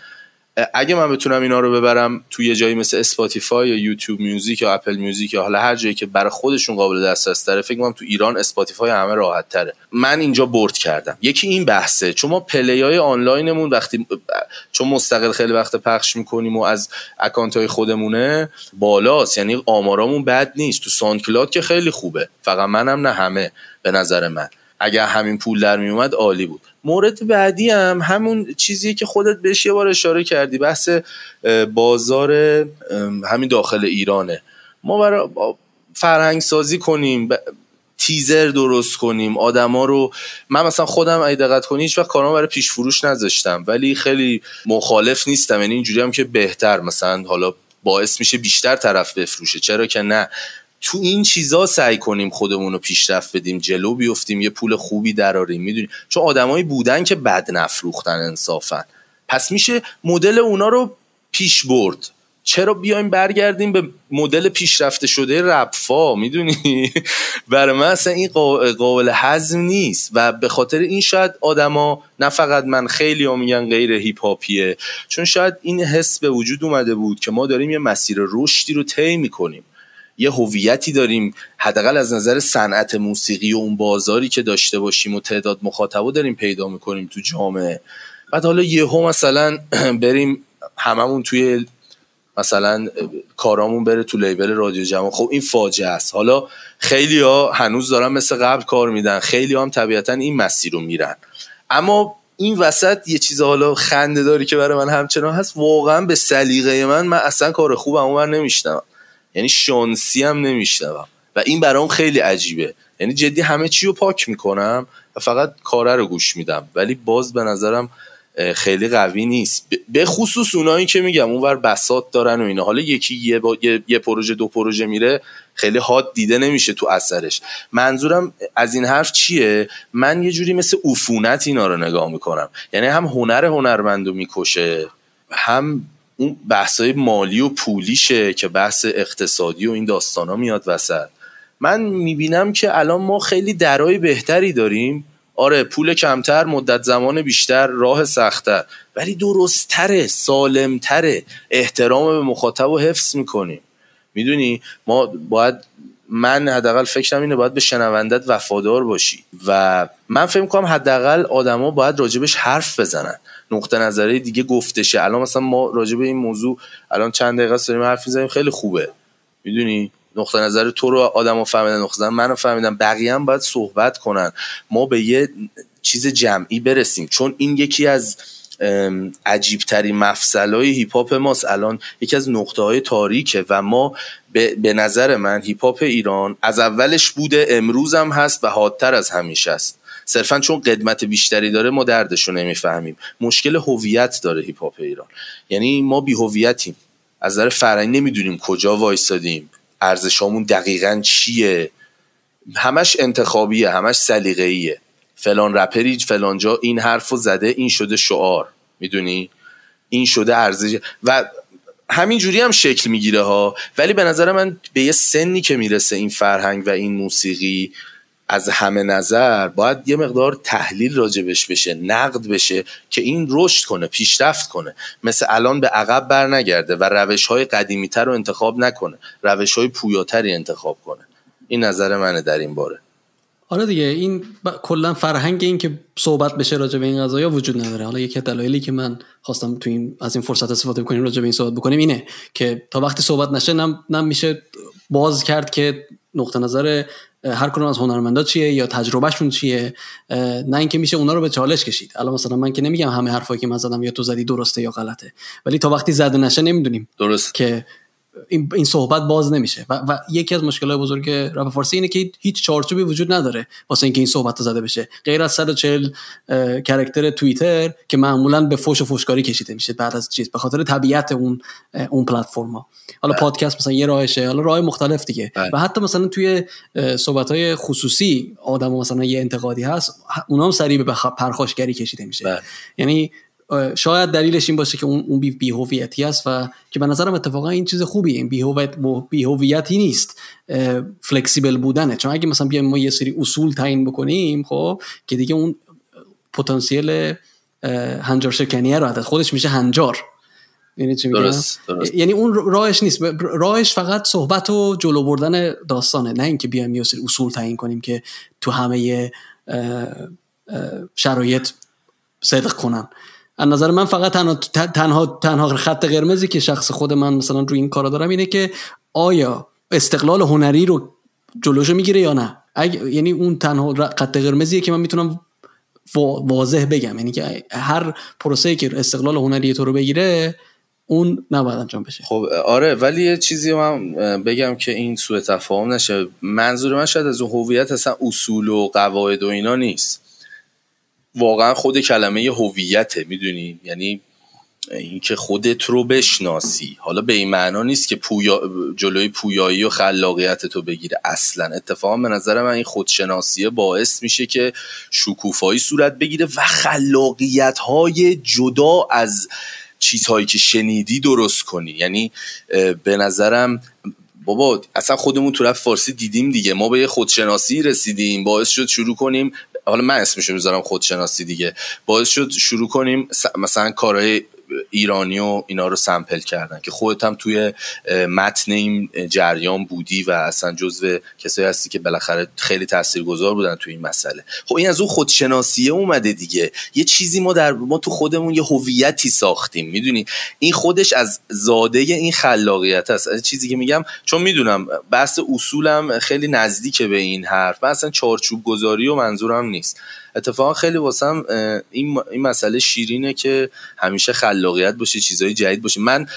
S2: اگه من بتونم اینا رو ببرم توی یه جایی مثل Spotify یا YouTube Music یا Apple Music یا حالا هر جایی که برای خودشون قابل دسترس تره فکر کنم تو ایران Spotify همه راحت تره من اینجا برد کردم. یکی این بحثه. چون ما play های آنلاینمون وقتی چون مستقل خیلی وقت پخش می‌کنیم و از account های خودمونه بالاست. یعنی آمارامون بد نیست. تو ساند که خیلی خوبه. فقط منم نه همه. به نظر من. اگر همین پول در میومد عالی بود. مورد بعدی هم همون چیزیه که خودت بهش یه بار اشاره کردی بحث بازار همین داخل ایرانه. ما برای فرهنگ سازی کنیم تیزر درست کنیم آدما رو من مثلا خودم اگه دقت کنی هیچ وقت کارام برای پیش فروش نذاشتم ولی خیلی مخالف نیستم یعنی اینجوری هم که بهتر مثلا حالا باعث میشه بیشتر طرف بفروشه چرا که نه؟ تو این چیزا سعی کنیم خودمون رو پیشرفت بدیم جلو بیفتیم یه پول خوبی دراریم می‌دونیم چون آدمایی بودن که بد نفروختن انصافا. پس میشه مدل اونا رو پیش برد. چرا بیایم برگردیم به مدل پیشرفته شده رپفا می‌دونی؟ برای من اصلا این قابل هضم نیست. و به خاطر این شاید آدما نه فقط من خیلی ها میگن غیر هیپ هاپیه چون شاید این حس به وجود اومده بود که ما داریم یه مسیر رشدی رو طی می‌کنیم. یه هویتی داریم. حداقل از نظر صنعت موسیقی و اون بازاری که داشته باشیم و تعداد مخاطبا داریم پیدا می‌کنیم تو جامعه. بعد حالا یهو مثلا بریم هممون توی مثلا کارامون بره تو لیبل رادیو جمع خب این فاجعه است. حالا خیلی ها هنوز دارن مثل قبل کار میدن. خیلی هم طبیعتا این مسیر رو میرن. اما این وسط یه چیز حالا خنده داری که برای من همچنان هست. واقعا به سلیقه من من اصلا کار خوبم اونور نمیشنم یعنی شانسی هم نمیشنوم. و این برام خیلی عجیبه. یعنی جدی همه چی رو پاک می‌کنم و فقط کاره رو گوش میدم. ولی باز به نظرم خیلی قوی نیست. به خصوص اونایی که میگم اونور بسات دارن و اینا. حالا یکی یه, یه،, یه پروژه دو پروژه میره خیلی حاد دیده نمیشه تو اثرش. منظورم از این حرف چیه؟ من یه جوری مثل عفونت اینا رو نگاه می‌کنم. یعنی هم هنر هنرمندو می‌کشه هم اون بحثای مالی و پولیشه که بحث اقتصادی و این داستانا میاد وسط. من می‌بینم که الان ما خیلی درای بهتری داریم. آره پول کمتر مدت زمان بیشتر راه سختتر. ولی درستتره سالمتره. احترام به مخاطب و حفظ می‌کنیم. می‌دونی؟ ما باید من حداقل فکرم اینه باید به شنوندت وفادار باشی. و من فکر کنم حداقل آدما باید راجبش حرف بزنن. نقطه نظری دیگه گفتشه. الان مثلا ما راجع به این موضوع الان چند دقیقه داریم حرف می‌زنیم خیلی خوبه. می‌دونی؟ نقطه نظر تو رو آدمو فهمیدن نقطه نظر منو فهمیدن. بقیه هم باید صحبت کنن. ما به یه چیز جمعی برسیم. چون این یکی از عجیب ترین مفصل های هیپ هاپ ماست. الان یکی از نقطه های تاریکه و ما به, نظر من هیپ هاپ ایران از اولش بوده امروز هم هست و حادتر از همیشه است. صرفا چون قدمت بیشتری داره ما دردش رو نمی‌فهمیم. مشکل هویت داره هیپ هاپ ایران. یعنی ما بی هویتیم. از نظر فرهنگی نمی‌دونیم کجا وایسادیم. ارزشامون دقیقا چیه؟ همش انتخابیه همش سلیقه‌ایه. فلان رپری فلان جا این حرفو زده این شده شعار. می‌دونی؟ این شده ارزش. و همین جوری هم شکل می‌گیره ها. ولی به نظر من به یه سنی که می‌رسه این فرهنگ و این موسیقی از همه نظر باید یه مقدار تحلیل راجبش بشه نقد بشه که این رشد کنه پیشرفت کنه. مثل الان به عقب بر نگرده و روش های قدیمی تر رو انتخاب نکنه. روش های پویاتری انتخاب کنه. این نظر منه در این باره.
S1: آره دیگه این ب... کلا فرهنگ این که صحبت بشه راجع به این قضايا وجود نداره. حالا یکی دلایلی که من خواستم تو این از این فرصت استفاده کنیم راجع به این صحبت بکنیم اینه که تا وقتی صحبت نشه نم, نم میشه باز کرد که نقطه نظر هر کدوم از هنرمندا چیه یا تجربهشون چیه؟ نه اینکه میشه اونا رو به چالش کشید. الان مثلا من که نمیگم همه حرفایی که من زدم یا تو زدی درسته یا غلطه. ولی تا وقتی زده نشه نمی‌دونیم
S2: درست.
S1: که این, این صحبت باز نمیشه و, و یکی از مشکلات بزرگ رپ فارسی اینه که هیچ چارچوبی وجود نداره واسه اینکه این صحبت زده بشه غیر از 140 کرکتر توییتر که معمولا به فوش و فوشکاری کشیده میشه بعد از چیز به خاطر طبیعت اون اون ها حالا بله. پادکست مثلا یه راهشه حالا راه مختلف دیگه بله. و حتی مثلا توی صحبت های خصوصی آدم مثلا یه انتقادی هست اونا هم سریع به پرخاشگری کشیده میشه بله. یعنی شاید دلیلش این باشه که اون اون بی هویتی است و که به نظرم اتفاقا این چیز خوبیه. این بی هویتی نیست. فلکسیبل بودنه. چون اگه مثلا بیایم ما یه سری اصول تعیین بکنیم خب که دیگه اون پتانسیل هنجار شکنیه رو خودش میشه هنجار. یعنی چی درست, درست. یعنی اون راهش نیست. راهش فقط صحبت و جلو بردن داستانه. نه اینکه بیایم یه سری اصول تعیین کنیم که تو همه شرایط صدق کنن. از نظر من فقط تنها, تنها, تنها خط قرمزی که شخص خود من مثلا روی این کارا دارم اینه که آیا استقلال هنری رو جلوشو می‌گیره یا نه؟ یعنی اون تنها خط قرمزیه که من می‌تونم واضح بگم. یعنی که هر پروسه که استقلال هنری تو رو بگیره اون نباید انجام بشه.
S2: خب آره ولی یه چیزی من بگم که این سوء تفاهم نشه. منظور من شاید از هویت اصلا اصول و قواعد و اینا نیست. واقعا خود کلمه هویته می‌دونی؟ یعنی اینکه خودت رو بشناسی. حالا به این معنا نیست که پویا... جلوی پویایی و خلاقیت تو بگیره. اصلا اتفاقا به نظر من این خودشناسی باعث میشه که شکوفایی صورت بگیره و خلاقیت های جدا از چیزهایی که شنیدی درست کنی. یعنی به نظرم بابا اصلا خودمون تو رفت فارسی دیدیم دیگه. ما به یه خودشناسی رسیدیم. باعث شد شروع کنیم حالا من اسمشو می‌ذارم خودشناسی دیگه. باعث شد شروع کنیم مثلا کارهای ایرانی و اینا رو سمپل کردن که خودت هم توی متن این جریان بودی و اصلا جزو کسایی هستی که بالاخره خیلی تاثیرگذار بودن توی این مسئله. خب این از اون خودشناسیه اومده دیگه. یه چیزی ما در ما تو خودمون یه هویتی ساختیم می‌دونی؟ این خودش از زاده این خلاقیت است. از چیزی که میگم چون می‌دونم بحث اصولم خیلی نزدیک به این حرف من اصلا چارچوب گذاری و منظورم نیست. اتفاقا خیلی واسم این, این مسئله شیرینه که همیشه خلاقیت باشه چیزهای جدید باشه. من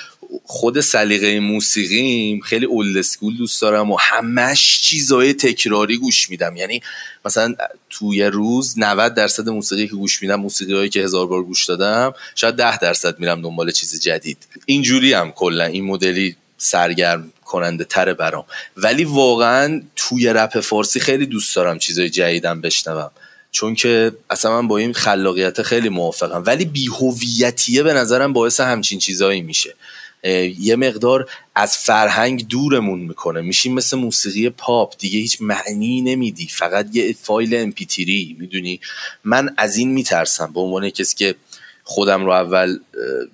S2: خود سلیقه موسیقیم خیلی اولد اسکول دوست دارم و همش چیزهای تکراری گوش میدم. یعنی مثلا توی روز 90 درصد موسیقی که گوش میدم موسیقی هایی که هزار بار گوش دادم شاید 10 درصد میرم دنبال چیز جدید. اینجوری هم کلا این مدلی سرگرم کننده تره برام. ولی واقعا توی رپ فارسی خیلی دوست دارم چیزای جدیدم بشنوم. چون که اصلا من با این خلاقیت خیلی موافقم. ولی بیهویتیه به نظرم باعث همچین چیزایی میشه. یه مقدار از فرهنگ دورمون می‌کنه. میشیم مثل موسیقی پاپ. دیگه هیچ معنی نمیدی. فقط یه فایل امپیتیری می‌دونی؟ من از این میترسم. به عنوان کسی که خودم رو اول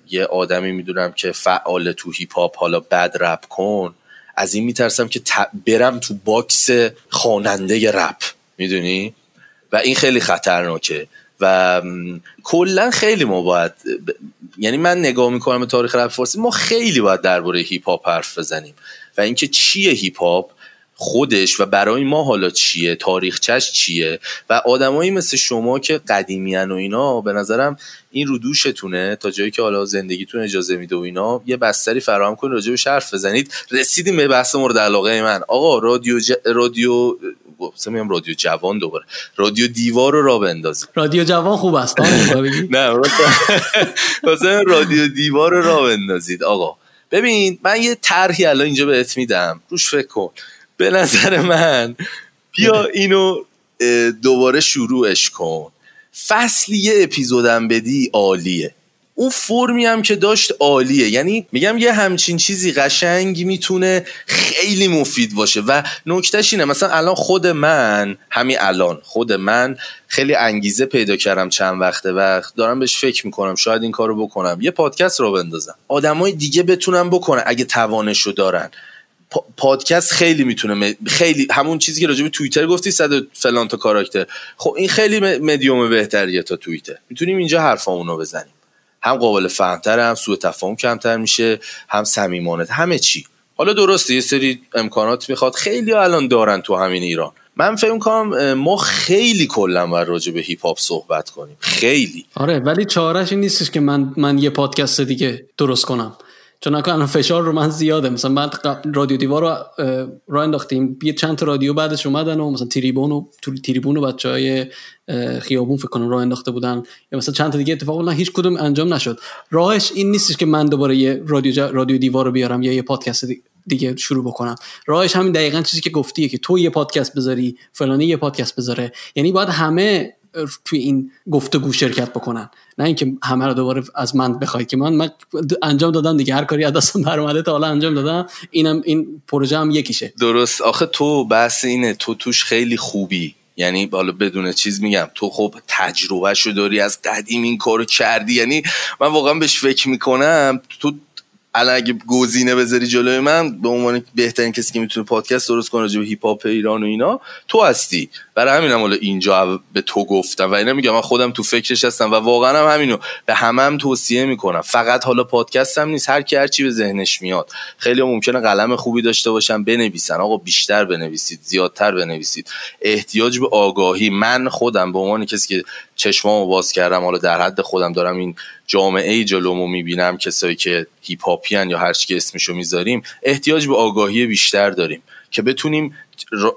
S2: یه آدمی می‌دونم که فعال تو هیپ هاپ حالا بعد رپ کن از این میترسم که برم تو box خواننده رپ. می‌دونی؟ و این خیلی خطرناکه. و کلا خیلی ما باید یعنی من نگاه می‌کنم به تاریخ رپ فارسی ما خیلی باید درباره هیپ هاپ حرف بزنیم. و اینکه چیه هیپ هاپ خودش و برای ما حالا چیه؟ تاریخچش چیه؟ و آدمایی مثل شما که قدیمیان و اینا به نظرم این رو دوشتونه تا جایی که حالا زندگیتون اجازه میده و اینا یه بستری فراهم کنید راجع به حرف بزنید. رسیدیم به بحث مورد علاقه من. آقا رادیو ج... رادیو گفتم میگم رادیو جوان دوباره. رادیو دیوار رو را بندازیم
S1: رادیو جوان خوب است
S2: نه مثلا رادیو دیوار رو را بندازید. آقا ببین من یه طرحی الان اینجا بهت میدم. روش فکر کن. به نظر من بیا اینو دوباره شروعش کن. فصلی یه اپیزودم بدی عالیه. اون فرمی هم که داشت عالیه. یعنی میگم یه همچین چیزی قشنگ می‌تونه خیلی مفید باشه. و نکتهش اینه مثلا الان خود من همین الان خود من خیلی انگیزه پیدا کردم چند وقته و دارم بهش فکر می‌کنم شاید این کارو بکنم. یه پادکست رو بندازم. آدمای دیگه بتونن بکنن اگه توانشو دارن. پادکست خیلی می‌تونه خیلی همون چیزی که راجع به توییتر گفتی صد فلان تا کاراکتر. خب این خیلی مدیوم بهتریه تا توییتر. می‌تونیم اینجا حرفامونو بزنیم. هم قابل فهمتر هم سوء تفاهم کمتر میشه هم صمیمانه. همه چی. حالا درسته یه سری امکانات می‌خواد. خیلی الان دارن تو همین ایران. من فکر کنم ما خیلی کلا باید راجع به هیپ هاپ صحبت کنیم. خیلی.
S1: آره ولی چارش این نیستش که من من یه پادکست دیگه درست کنم. چون الان فشار رو من زیاده. مثلا من رادیو دیوار رو راه انداختیم. یه چند تا رادیو بعدش اومدن و مثلا تریبون و تریبون و بچه های خیابون فکر کنم راه انداخته بودن. یا مثلا چند تا دیگه اتفاق نه هیچ کدوم انجام نشد. راهش این نیستش که من دوباره یه رادیو رادیو دیوار رو بیارم یا یه پادکست دیگه شروع بکنم. راهش همین دقیقا چیزی که گفتیه که تو یه پادکست بذاری فلانی یه پادکست بذاره. یعنی باید همه توی این گفتگو شرکت بکنن. نه اینکه همه رو دوباره از من بخوای که من, من انجام دادم دیگه هر کاری از دستم برآمده تا حالا انجام دادم. اینم این پروژه هم یکیشه.
S2: درست. آخه تو بحث اینه تو توش خیلی خوبی. یعنی حالا بدون چیز میگم تو خب تجربه شو داری از قدیم این کارو کردی. یعنی من واقعا بهش فکر می‌کنم تو الان اگه گزینه بذاری جلوی من به عنوان بهترین کسی که می‌تونه پادکست درست کنه راجع به هیپ هاپ ایران و اینا تو هستی. برای همینم حالا اینجا به تو گفتم. و اینا میگم من خودم تو فکرش هستم و واقعا هم همینو به همم هم توصیه می‌کنم. فقط حالا پادکست هم نیست. هر کی هر چی به ذهنش میاد. خیلی ممکنه قلم خوبی داشته باشن بنویسن. آقا بیشتر بنویسید زیادتر بنویسید. احتیاج به آگاهی. من خودم به عنوان کسی که چشمامو باز کردم حالا در حد خودم دارم این جامعه جلومو می‌بینم کسایی که هیپ هاپیان یا هر چی که اسمشو می‌ذاریم احتیاج به آگاهی بیشتر داریم که بتونیم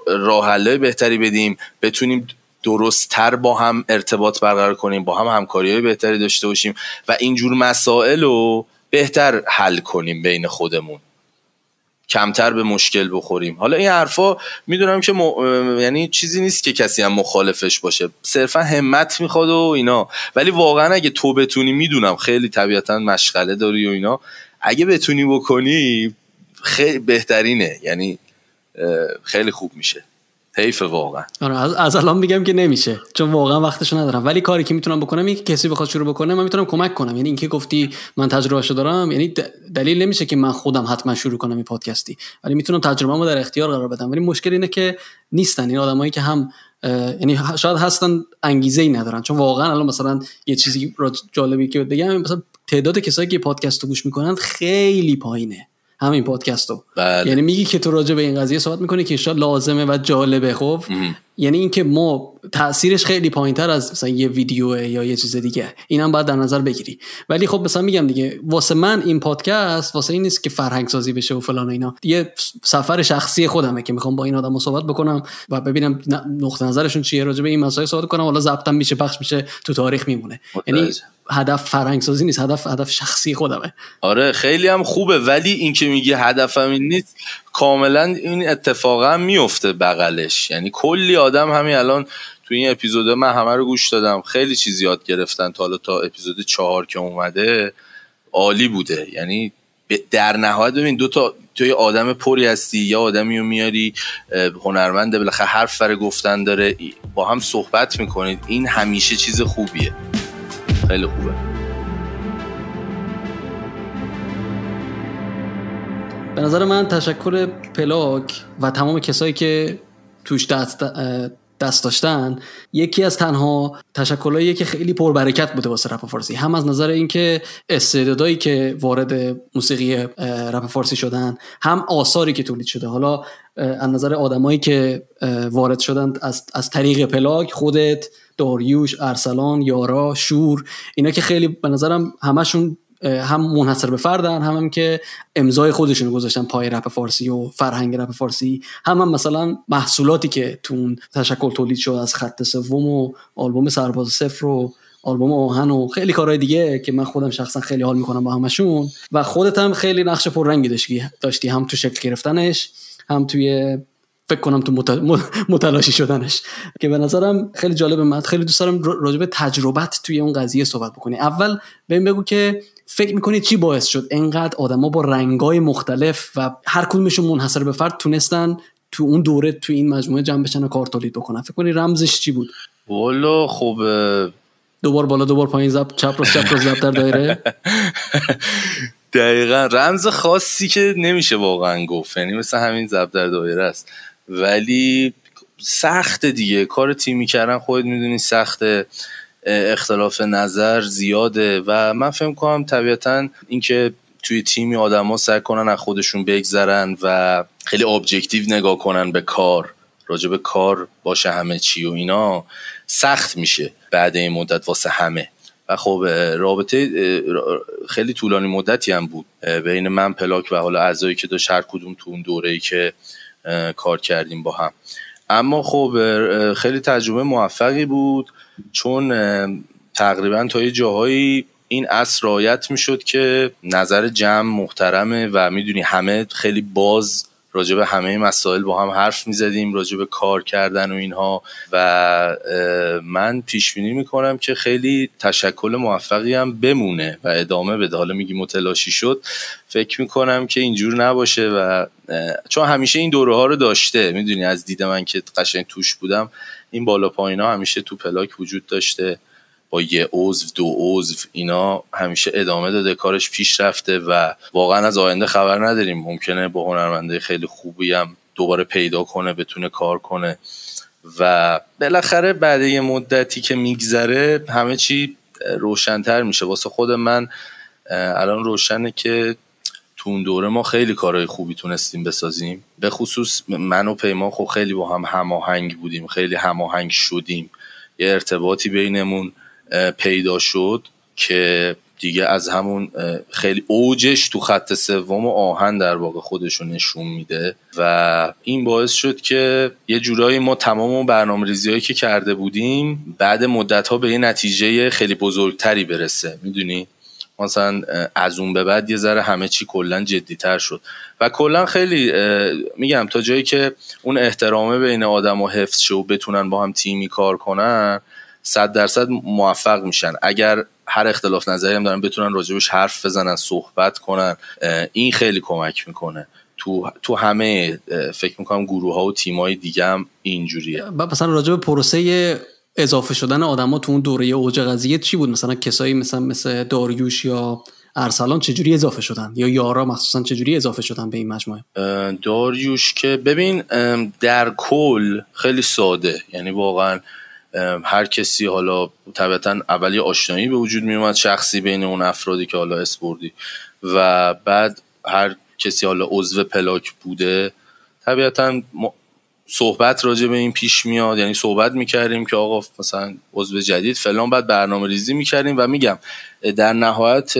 S2: راه بهتری بدیم بتونیم درستتر با هم ارتباط برقرار کنیم با هم همکاری بهتری داشته باشیم و اینجور مسائل رو بهتر حل کنیم بین خودمون. کمتر به مشکل بخوریم. حالا این حرفا می‌دونم که یعنی چیزی نیست که کسی هم مخالفش باشه. صرفا همت می‌خواد و اینا. ولی واقعا اگه تو بتونی می‌دونم خیلی طبیعتا مشغله داری و اینا. اگه بتونی بکنی خیلی بهترینه. یعنی خیلی خوب میشه. حیف واقعا.
S1: آره از الان میگم که نمیشه چون واقعا وقتشو ندارم. ولی کاری که می‌تونم بکنم این که کسی بخواد شروع بکنه من می‌تونم کمک کنم. یعنی اینکه گفتی من تجربهشو دارم یعنی دلیل نمیشه که من خودم حتما شروع کنم این پادکستی. ولی می‌تونم تجربه‌مو در اختیار قرار بدم. ولی مشکل اینه که نیستن. این آدمایی که هم یعنی شاید هستن انگیزه ای ندارن. چون واقعا الان مثلا یه چیزی جالبی که بگم مثلا تعداد کسایی که پادکست گوش می‌کنن خیلی پایینه. همین پادکست رو.
S2: بله.
S1: یعنی میگی که تو راجع به این قضیه صحبت می‌کنی که شاید لازمه و جالبه خب؟ یعنی اینکه ما تاثیرش خیلی پایین تر از مثلا یه ویدیو یا یه چیز دیگه. اینم باید در نظر بگیری. ولی خب مثلا میگم دیگه واسه من این پادکست واسه این نیست که فرهنگ سازی بشه و فلان و اینا. یه سفر شخصی خودمه که می‌خوام با این آدم صحبت بکنم و ببینم نقطه نظرشون چیه راجع به این مسائل صحبت کنم حالا ضبطم میشه پخش میشه تو تاریخ میمونه. یعنی هدف فرهنگ سازی نیست هدف هدف شخصی خودمه.
S2: آره خیلی هم خوبه ولی این که میگی هدفم این نیست کاملا این اتفاقا میفته بغلش. یعنی کلی آدم همین الان تو این اپیزود من همه رو گوش دادم خیلی چیز یاد گرفتن تا حالا تا اپیزود چهار که اومده عالی بوده. یعنی در نهایت ببین دو تا توی آدم پری هستی یا آدمی رو میاری هنرمنده بالاخره حرف فر گفتن داره با هم صحبت می‌کنید این همیشه چیز خوبیه. خیلی خوبه.
S1: به نظر من تشکر پلاک و تمام کسایی که توش دست, دست داشتن یکی از تنها تشکلایی که خیلی پربرکت بوده واسه رپ فارسی هم از نظر اینکه استعدادایی که وارد موسیقی رپ فارسی شدن هم آثاری که تولید شده. حالا از نظر آدمایی که وارد شدن از, از طریق پلاک خودت داریوش ارسلان یارا شور اینا که خیلی به نظرم همشون هم منحصر به فردن هم, هم که امضای خودشون گذاشتن پای رپ فارسی و فرهنگ رپ فارسی. هم, هم مثلا محصولاتی که تو تشکل تولید شد از خط سوم و آلبوم سرباز صفر و آلبوم آهن و خیلی کارهای دیگه که من خودم شخصا خیلی حال می‌کنم با همشون. و خودت هم خیلی نقش پررنگی داشتی هم تو شکل گرفتنش هم توی فکر کنم تو متلاشی شدنش. که به نظرم خیلی جالبه من خیلی دوست دارم راجع تجربت توی اون قضیه صحبت بکنی. اول ببین بگو که فکر می‌کنی چی باعث شد انقدر آدما با رنگای مختلف و هر کدومشون منحصر به فرد تونستن تو اون دوره تو این مجموعه جمع بشن و کار تولید بکنن؟ فکر کنی رمزش چی بود؟
S2: والا خب
S1: دوبار بالا دوبار پایین زب چپ راست چپ راست در دایره.
S2: دقیقا. رمز خاصی که نمیشه واقعا گفت. یعنی مثل همین زب در دایره است. ولی سخت دیگه. کار تیمی کردن خودت می‌دونی سخت اختلاف نظر زیاده و من فهم کنم طبیعتا اینکه توی تیمی آدما سعی کنن از خودشون بگذرن و خیلی ابجکتیو نگاه کنن به کار راجب کار باشه همه چی و اینا سخت میشه بعد این مدت واسه همه. و خب رابطه خیلی طولانی مدتی هم بود. بین من پلاک و حالا اعضایی که داشت هر کدوم تو اون دوره ای که کار کردیم با هم. اما خب خیلی تجربه موفقی بود چون تقریبا تا یه جاهایی این اصل رایت می‌شد که نظر جمع محترمه و می‌دونی همه خیلی باز راجع همه مسائل با هم حرف می‌زدیم راجع به کار کردن و اینها و من پیش بینی می‌کنم که خیلی تشکل موفقی هم بمونه و ادامه بده. حالا میگی متلاشی شد. فکر می‌کنم که اینجور نباشه و چون همیشه این دوره ها رو داشته می‌دونی از دید من که قشنگ توش بودم این بالا پایین ها همیشه تو پلاک وجود داشته با یه عضو دو عضو اینا همیشه ادامه داده کارش پیش رفته و واقعا از آینده خبر نداریم. ممکنه با هنرمنده خیلی خوبی هم دوباره پیدا کنه بتونه کار کنه و بالاخره بعد یه مدتی که میگذره همه چی روشنتر میشه. واسه خود من الان روشنه که تو اون دوره ما خیلی کارهای خوبی تونستیم بسازیم. به خصوص من و پیما خب خیلی با هم هماهنگ بودیم خیلی هماهنگ شدیم. یه ارتباطی بینمون پیدا شد که دیگه از همون خیلی اوجش تو خط سوم و آهن در واقع خودشون نشون میده و این باعث شد که یه جورایی ما تمام اون برنامه ریزی هایی که کرده بودیم بعد مدت ها به یه نتیجه خیلی بزرگتری برسه. می‌دونی؟ مثلا از اون به بعد یه ذره همه چی کلا جدیتر شد. و کلا خیلی میگم تا جایی که اون احترامه بین آدم و حفظ شه و بتونن با هم تیمی کار کنن صد درصد موفق میشن. اگر هر اختلاف نظری هم دارن بتونن راجبش حرف بزنن صحبت کنن این خیلی کمک می‌کنه. تو تو همه فکر می‌کنم گروه ها و تیم های دیگه هم اینجوریه.
S1: مثلا راجب پروسه اضافه شدن آدما تو اون دوره اوج قضیه چی بود؟ مثلا کسایی مثلا مثل داریوش یا ارسلان چجوری اضافه شدن؟ یا یارا مخصوصا چجوری اضافه شدن به این مجموعه؟
S2: داریوش که ببین در کل خیلی ساده. یعنی واقعا هر کسی حالا طبیعتا اولی آشنایی به وجود می اومد شخصی بین اون افرادی که حالا اسپوردی و بعد هر کسی حالا عضو پلاک بوده طبیعتا صحبت راجع به این پیش میاد یعنی صحبت می‌کردیم که آقا مثلا عضو جدید فلان بعد برنامه ریزی می‌کردیم و میگم در نهایت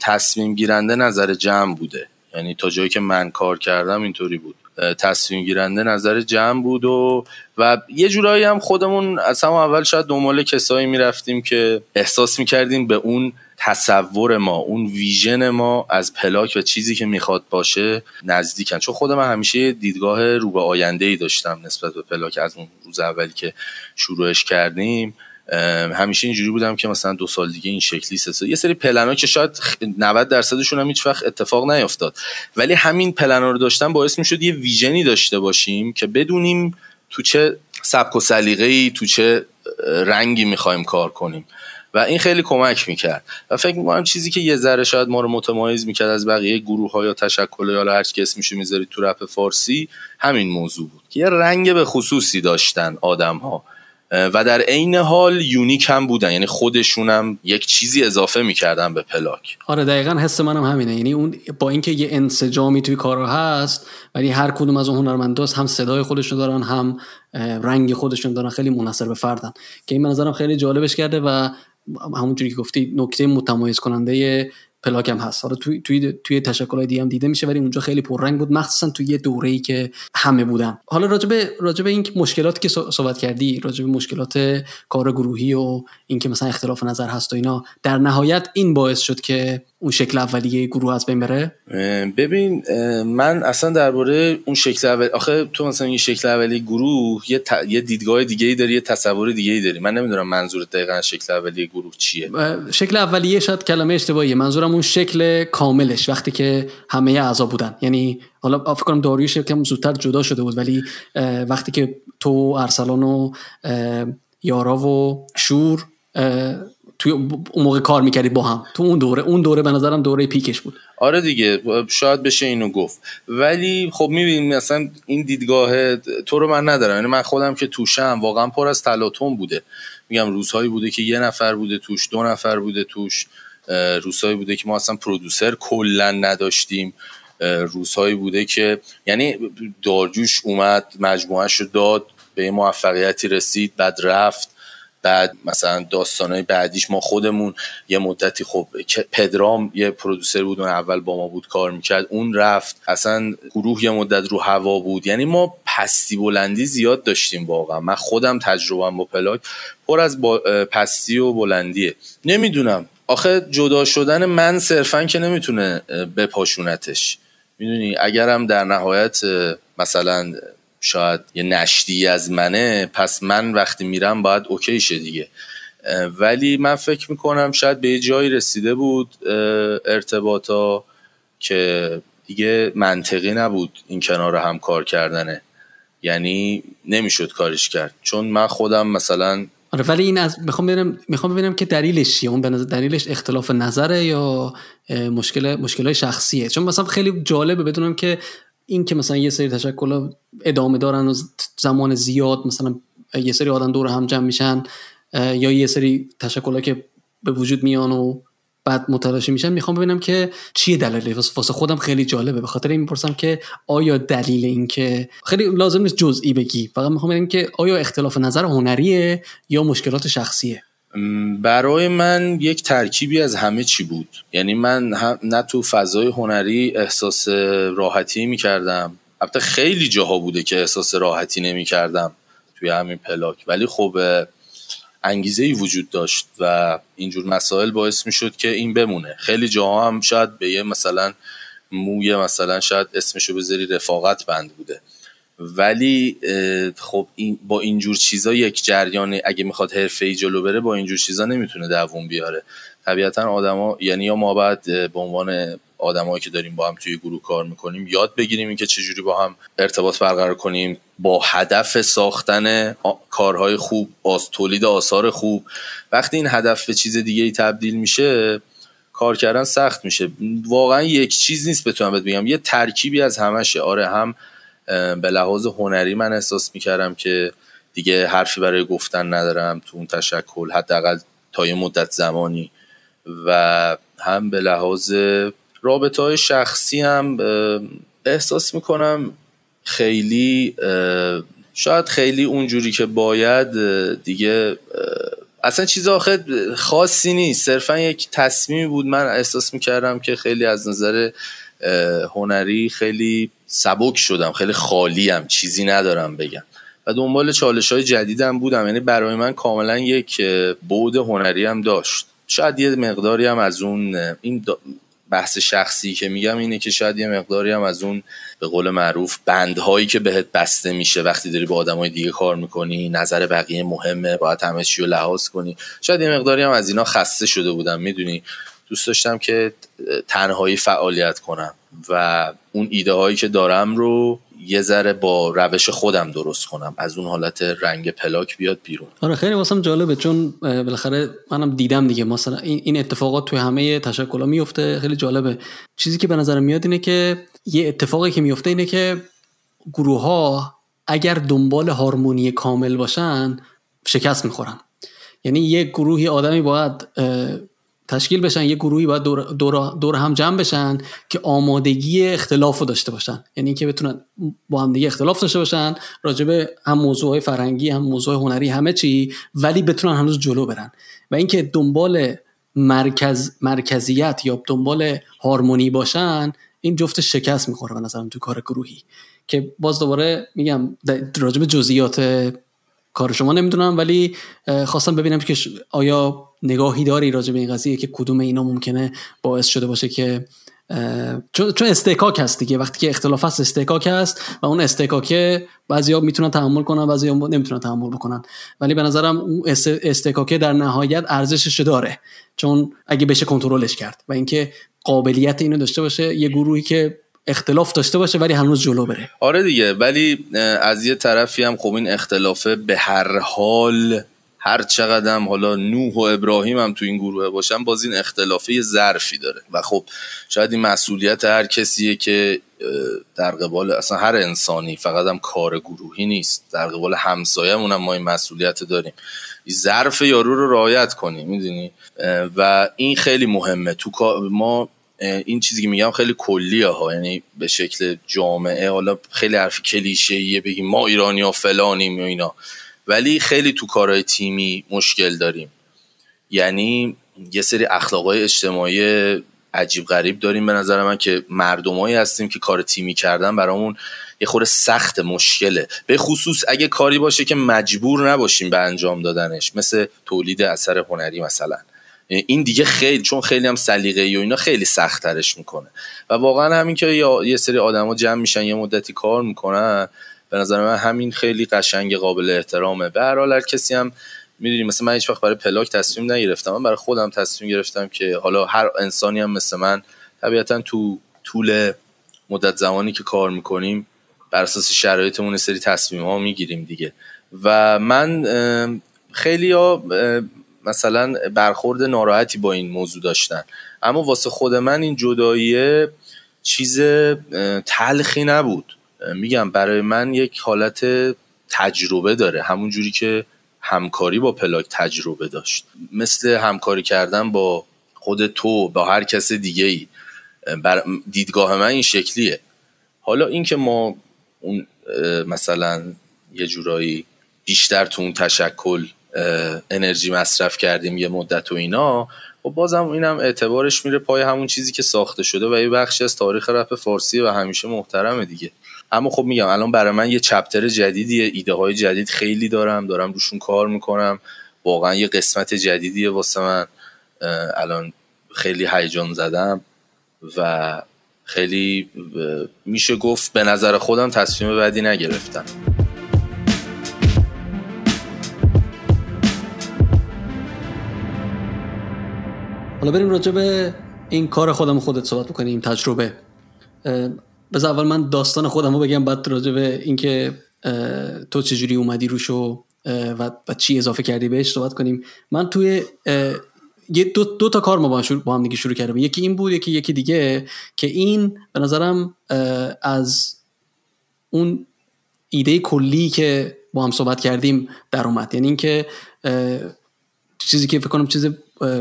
S2: تصمیم گیرنده نظر جمع بوده. یعنی تا جایی که من کار کردم اینطوری بود. تصمیم گیرنده نظر جمع بود و و یه جورایی هم خودمون از همون اول شاید دنبال کسایی می‌رفتیم که احساس می‌کردیم به اون تصور ما اون ویژن ما از پلاک و چیزی که می‌خواد باشه نزدیکن. چون خود من همیشه دیدگاه رو به آینده ای داشتم نسبت به پلاک از اون روز اولی که شروعش کردیم. همیشه اینجوری بودم که مثلا دو سال دیگه این شکلی سه یه سری پلنا که شاید 90 درصدشون هم هیچ وقت اتفاق نیفتاد ولی همین پلنا رو داشتن باعث می‌شد یه ویژنی داشته باشیم که بدونیم تو چه سبک و سلیقه‌ای تو چه رنگی می‌خوایم کار کنیم. و این خیلی کمک می‌کرد. و فکر می‌کنم چیزی که یه ذره شاید ما رو متمایز می‌کرد از بقیه گروه ها یا تشکل یا هر کی اسمشو می‌ذارید تو رپ فارسی همین موضوع بود. که یه رنگ به خصوصی داشتن آدم ها و در عین حال یونیک هم بودن. یعنی خودشونم یک چیزی اضافه می‌کردن به پلاک.
S1: آره دقیقا حس منم همینه. یعنی اون با اینکه یه انسجامی توی کارا هست ولی هر کدوم از اون هنرمنداست هم صدای خودشون دارن هم رنگ خودشون دارن خیلی منحصر به فردن. که این نظرم خیلی جالبش کرده و همونجوری که گفتی نکته متمایز کننده پلاک هم هست. حالا توی توی توی تشکل دیگه هم دیده میشه ولی اونجا خیلی پررنگ بود. مخصوصا توی یه دوره‌ای که همه بودن. حالا راجبه راجبه این مشکلاتی که صحبت کردی راجبه مشکلات کار گروهی و اینکه مثلا اختلاف نظر هست و اینا در نهایت این باعث شد که اون شکل اولیه گروه از بین بره؟
S2: ببین من اصلا درباره اون شکل اول آخه تو مثلا این شکل اولیه گروه یه, یه دیدگاه دیگه ای داری یه تصور دیگه ای داری. من نمی‌دونم منظور دقیقا شکل اولیه گروه چیه.
S1: شکل اولیه شاید کلمه اشتباهیه. منظورم اون شکل کاملش وقتی که همه اعضا بودن. یعنی حالا فکر کنم داریوش کم زودتر جدا شده بود ولی وقتی که تو ارسلان و یارا و شور توی اون موقع کار می‌کردید با هم. تو اون دوره اون دوره به نظرم دوره پیکش بود.
S2: آره دیگه شاید بشه اینو گفت. ولی خب می‌بینیم مثلا این دیدگاه تو رو من ندارم. یعنی من خودم که توشم واقعا پر از تلاطم بوده. میگم روزهایی بوده که یه نفر بوده توش دو نفر بوده توش. روزهایی بوده که ما اصلا پرودوسر کلا نداشتیم. روزهایی بوده که یعنی دارجوش اومد مجموعهش رو داد به موفقیتی رسید بعد رفت. بعد مثلا داستانهای بعدیش ما خودمون یه مدتی خب پدرام یه پرودوسر بود اون اول با ما بود کار می‌کرد. اون رفت. اصلا گروه یه مدت رو هوا بود. یعنی ما پستی بلندی زیاد داشتیم واقعا. من خودم تجربهم با پلاک پر از پستی و بلندیه. نمی‌دونم. آخه جدا شدن من صرفا که نمی‌تونه بپاشونتش. می‌دونی؟ اگرم در نهایت مثلا شاید یه نشتی از منه پس من وقتی میرم باید اوکی شه دیگه ولی من فکر می‌کنم شاید به جایی رسیده بود ارتباطا که دیگه منطقی نبود این کنار هم کار کردنه. یعنی نمی‌شد کارش کرد. چون من خودم مثلا
S1: آره ولی این از می‌خوام ببینم می‌خوام ببینم که دلیلش چیه؟ اون به دلیلش اختلاف نظره یا مشکل مشکلای شخصیه؟ چون مثلا خیلی جالبه بدونم که این که مثلا یه سری تشکل ادامه دارن و زمان زیاد مثلا یه سری آدم دور هم جمع میشن یا یه سری تشکل که به وجود میان و بعد متلاشی میشن می‌خوام ببینم که چیه دلیلی واسه خودم خیلی جالبه. به خاطر این می‌پرسم که آیا دلیل این که خیلی لازم نیست جزئی بگی فقط می‌خوام ببینم که آیا اختلاف نظر هنریه یا مشکلات شخصیه؟
S2: برای من یک ترکیبی از همه چی بود. یعنی من نه تو فضای هنری احساس راحتی می‌کردم. البته خیلی جاها بوده که احساس راحتی نمی‌کردم توی همین پلاک. ولی خب انگیزه ای وجود داشت و اینجور مسائل باعث می‌شد که این بمونه. خیلی جاها هم شاید به یه مثلا موی مثلا شاید اسمشو بذاری رفاقت بند بوده. ولی خب این با اینجور چیزا یک جریان اگه می‌خواد حرفه ای جلو بره با اینجور چیزا نمی‌تونه دووم بیاره. طبیعتا آدما یعنی یا ما باید به عنوان آدمایی که داریم با هم توی گروه کار می‌کنیم یاد بگیریم اینکه چجوری با هم ارتباط برقرار کنیم با هدف ساختن کارهای خوب از تولید آثار خوب. وقتی این هدف به چیز دیگه ای تبدیل میشه کار کردن سخت میشه. واقعا یک چیز نیست بتونم بهت بگم. یه ترکیبی از همشه. آره هم به لحاظ هنری من احساس می‌کردم که دیگه حرفی برای گفتن ندارم تو اون تشکل حداقل تا یه مدت زمانی. و هم به لحاظ رابطه های شخصی هم احساس می‌کنم خیلی شاید خیلی اونجوری که باید دیگه اصلا چیز آخه خاصی نیست. صرفا یک تصمیمی بود. من احساس می‌کردم که خیلی از نظر هنری خیلی سبک شدم. خیلی خالیم. چیزی ندارم بگم. و دنبال چالش های جدیدم بودم. یعنی برای من کاملا یک بود هنری هم داشت. شاید یه مقداری هم از اون این بحث شخصی که میگم اینه که شاید یه مقداری هم از اون به قول معروف بندهایی که بهت بسته میشه وقتی داری با آدمای دیگه کار می‌کنی نظر بقیه مهمه باید همه چی رو لحاظ کنی. شاید یه مقداری هم از اینا خسته شده بودم. می‌دونی؟ دوست داشتم که تنهایی فعالیت کنم. و اون ایده هایی که دارم رو یه ذره با روش خودم درست کنم. از اون حالت رنگ پلاک بیاد بیرون.
S1: آره خیلی واسم جالبه چون بالاخره منم دیدم دیگه. مثلا این اتفاقات توی همه تشکلات میفته خیلی جالبه. چیزی که به نظر میاد اینه که یه اتفاقی که میفته اینه که گروه ها اگر دنبال هارمونی کامل باشن شکست می‌خورن. یعنی یه گروهی آدمی باید تشکیل بشن یه گروهی باید دور, دور, دور هم جمع بشن که آمادگی اختلاف رو داشته باشن. یعنی که بتونن با هم دیگه اختلاف داشته باشن راجبه هم موضوع فرنگی هم موضوع هنری همه چی ولی بتونن هنوز جلو برن. و اینکه دنبال مرکز مرکزیت یا دنبال هارمونی باشن این جفت شکست می‌خوره به نظرم تو کار گروهی. که باز دوباره میگم راجب جزئیات کار شما نمی‌دونم ولی خواستم ببینم که آیا نگاهی داری راجع به این قضیه که کدوم اینا ممکنه باعث شده باشه که چون استکاک هست دیگه. وقتی که اختلاف هست استکاک هست و اون استکاکه بعضیا می‌تونن تحمل کنن بعضیا نمی‌تونن تحمل بکنن. ولی به نظرم اون استکاکه در نهایت ارزشش داره. چون اگه بشه کنترلش کرد و اینکه قابلیت اینو داشته باشه یه گروهی که اختلاف داشته باشه ولی هنوز جلو بره.
S2: آره دیگه. ولی از یه طرفی هم خب این اختلافه به هر حال هر چقدر حالا نوح و ابراهیم هم تو این گروه باشن باز این اختلافه ظرفی داره. و خب شاید این مسئولیت هر کسیه که در قبال اصلا هر انسانی فقط هم کار گروهی نیست. در قبال همسایه‌مون هم ما این مسئولیت داریم. ظرف یارو رو رعایت کنیم می‌دونی؟ و این خیلی مهمه. تو ما این چیزی که میگم خیلی کلیه ها یعنی به شکل جامعه حالا خیلی حرف کلیشه بگیم ما ایرانی ها فلانیم و اینا. ولی خیلی تو کارهای تیمی مشکل داریم. یعنی یه سری اخلاقای اجتماعی عجیب غریب داریم به نظر من که مردمایی هستیم که کار تیمی کردن برامون یه خورده سخت مشکله. به خصوص اگه کاری باشه که مجبور نباشیم به انجام دادنش. مثل تولید اثر هنری مثلا. این دیگه خیلی چون خیلی هم سلیقه‌ای و اینا خیلی سخت ترش می‌کنه. و واقعا همین که یه سری آدما جمع میشن یه مدتی کار می‌کنن به نظر من همین خیلی قشنگ قابل احترامه. به هر حال کسی هم می‌دونی مثل من هیچ وقت برای پلاک تصمیم نگرفتم. من برای خودم تصمیم گرفتم که حالا هر انسانی هم مثل من طبیعتا تو طول مدت زمانی که کار می‌کنیم بر اساس شرایطمون سری تصمیم ها می‌گیریم دیگه. و من خیلی ها مثلا برخورد ناراحتی با این موضوع داشتن. اما واسه خود من این جداییه چیز تلخی نبود. میگم برای من یک حالت تجربه داره همون جوری که همکاری با پلاک تجربه داشت. مثل همکاری کردن با خود تو با هر کس دیگه ای بر دیدگاه من این شکلیه. حالا اینکه ما اون مثلا یه جورایی بیشتر تو اون تشکل انرژی مصرف کردیم یه مدت و اینا و خب بازم اینم اعتبارش میره پای همون چیزی که ساخته شده و یه بخشی از تاریخ رپ فارسی و همیشه محترمه دیگه. اما خب میگم الان برای من یه چپتر جدیدیه ایده های جدید خیلی دارم دارم روشون کار می‌کنم. واقعا یه قسمت جدیدیه واسه من. الان خیلی هیجان زدم و خیلی میشه گفت به نظر خودم تصمیم بعدی نگرفتم.
S1: حالا بریم راجع به این کار خودم خودت صحبت بکنیم تجربه. بذار اول من داستان خودم رو بگم بعد راجع به اینکه تو چجوری اومدی روش و, و چی اضافه کردی بهش صحبت کنیم. من توی یه دو, دو تا کار ما با, با هم دیگه شروع کردیم. یکی این بود یکی یکی دیگه که این به نظرم از اون ایده کلی که با هم صحبت کردیم در اومد. یعنی اینکه چیزی که فکر کنم چیز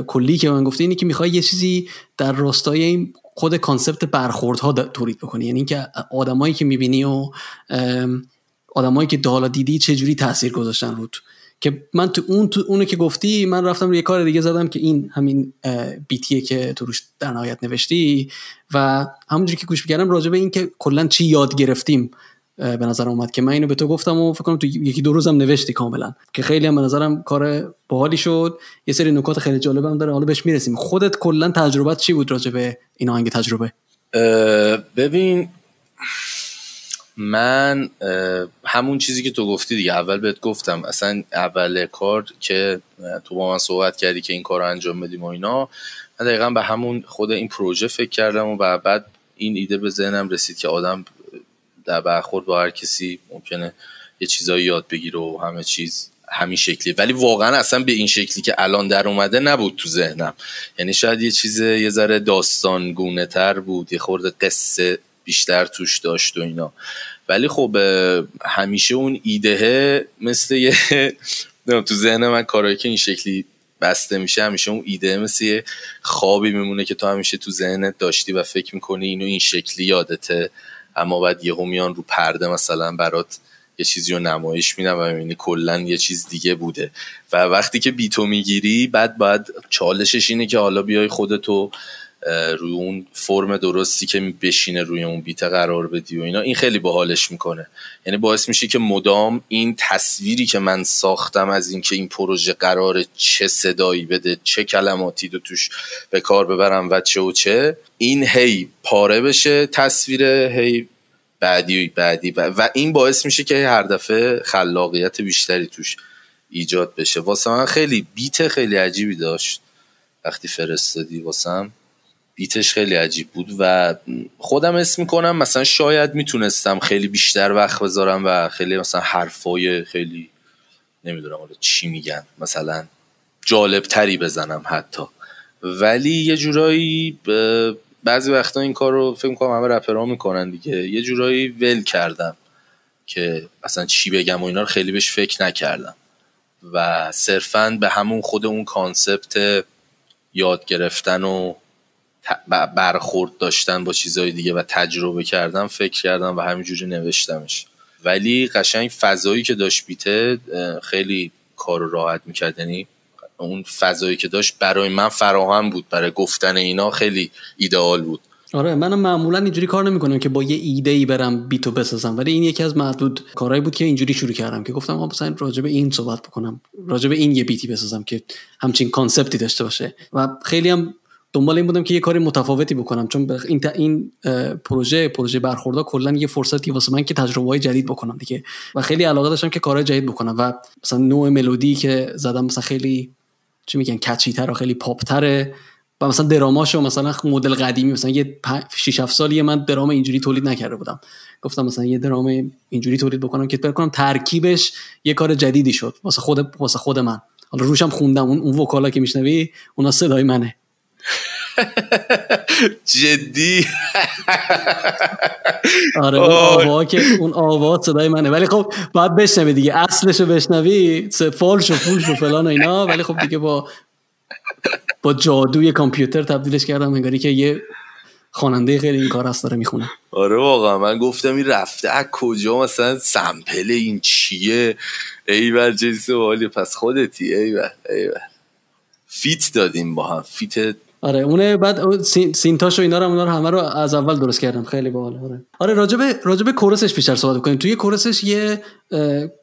S1: کلی که من گفته اینه که می‌خوای یه چیزی در راستای این خود کانسپت برخوردها تولید بکنی. یعنی اینکه آدمایی که می‌بینی و آدمایی که دالا دیدی چه جوری تاثیر گذاشتن رود که من تو اون تو اونو که گفتی من رفتم روی کار دیگه زدم که این همین بیتیه که تو روش در نهایت نوشتی و همونجوری که گوش می‌کردم راجع به این که کلا چی یاد گرفتیم به نظر اومد که من اینو به تو گفتم و فکر کنم تو یکی دو روزم نوشتی کاملا. که خیلی هم به نظرم کار باحالی شد. یه سری نکات خیلی جالبم داره. حالا بهش می‌رسیم. خودت کلا تجربت چی بود راجع به این آهنگ تجربه؟
S2: ببین من همون چیزی که تو گفتی دیگه. اول بهت گفتم اصلا اول کار که تو با من صحبت کردی که این کار رو انجام بدیم و اینا. من دقیقا به همون خود این پروژه فکر کردم و بعد این ایده به ذهنم رسید که آدم در برخورد با هر کسی ممکنه یه چیزایی یاد بگیره و همه چیز همین شکلی. ولی واقعا اصلا به این شکلی که الان در اومده نبود تو ذهنم. یعنی شاید یه چیز یه ذره داستان تر بود یه خورده قصه بیشتر توش داشت و اینا. ولی خب همیشه اون ایده مثل یه تو ذهن من کارایی که این شکلی بسته میشه همیشه اون ایده مثل یه خوابی میمونه که تو همیشه تو ذهنت داشتی و فکر می‌کنی اینو این شکلی یادته. اما بعد یهو میان رو پرده مثلا برات یه چیزی رو نمایش میدن و می‌بینی کلا یه چیز دیگه بوده. و وقتی که بیتو می‌گیری بعد باید چالشش اینه که حالا بیای خودتو روی اون فرم درستی که بشینه روی اون بیت قرار بدی و اینا این خیلی باحالش می‌کنه. یعنی باعث میشه که مدام این تصویری که من ساختم از اینکه این پروژه قرار چه صدایی بده چه کلماتی رو توش به کار ببرم و چه و چه این هی پاره بشه تصویر هی بعدی و بعدی و این باعث میشه که هر دفعه خلاقیت بیشتری توش ایجاد بشه. واسه من خیلی بیت خیلی عجیبی داشت. وقتی فرستادی واسم. بیتش خیلی عجیب بود و خودم اسم می‌کنم مثلا شاید می‌تونستم خیلی بیشتر وقت بذارم و خیلی مثلا حرفای خیلی نمی‌دونم حالا چی میگن مثلا جالب تری بزنم حتی. ولی یه جورایی بعضی وقتا این کار رو فکر می‌کنم همه رپرها می‌کنن دیگه. یه جورایی ول کردم که اصلا چی بگم و اینا رو خیلی بهش فکر نکردم. و صرفا به همون خود اون کانسپت یاد گرفتن و برخورد داشتن با چیزهای دیگه و تجربه کردم فکر کردم و همینجوری نوشتمش. ولی قشنگ فضایی که داشت بیته خیلی کار راحت می‌کرد. یعنی اون فضایی که داشت برای من فراهم بود برای گفتن اینا خیلی ایدئال بود.
S1: آره منم معمولا اینجوری کار نمی‌کنم که با یه ایده ای برم بیتو بسازم. ولی این یکی از معدود کارهایی بود که اینجوری شروع کردم که گفتم مثلا راجع به این صحبت بکنم راجع به این یه بیتی بسازم که همچین کانسپتی داشته باشه. و خیلی هم دنبال این بودم که یه کاری متفاوتی بکنم. چون این این پروژه پروژه برخوردا کلا یه فرصتی واسه من که تجربه های جدید بکنم دیگه. و خیلی علاقه داشتم که کارهای جدید بکنم. و مثلا نوع ملودی که زدم مثلا خیلی چی میگن کچی تر و خیلی پاپ تره و مثلا دراماشو مثلا مدل قدیمی مثلا یه 6 7 سالی من درام اینجوری تولید نکرده بودم. گفتم مثلا یه درام اینجوری تولید بکنم که بکنم ترکیبش یه کار جدیدی شد. واسه خود واسه خود من. حالا روشم خوندم. اون اون وکالا که میشنوی اونا صدای منه.
S2: جدی.
S1: آره اون آوا که اون آوا صدای منه. ولی خب باید بشنوی دیگه. اصلشو بشنوی. فالش و فولش و فلان و اینا. ولی خب دیگه با با جادوی کامپیوتر تبدیلش کردم. انگاری که یه خواننده خیلی این کار هست داره می‌خونه.
S2: آره واقعا. من گفتم این رفته از کجا؟ مثلا سمپل این چیه؟ ای بر جنس والی. پس خودتی. ای بر ای بر. فیت دادیم با هم. فیت
S1: آره اونه بعد سینتاش و اینا رو اونا رو همه رو از اول درست کردم. خیلی باحال. آره. آره راجب راجب کورسش بیشتر صحبت کنیم توی کورسش یه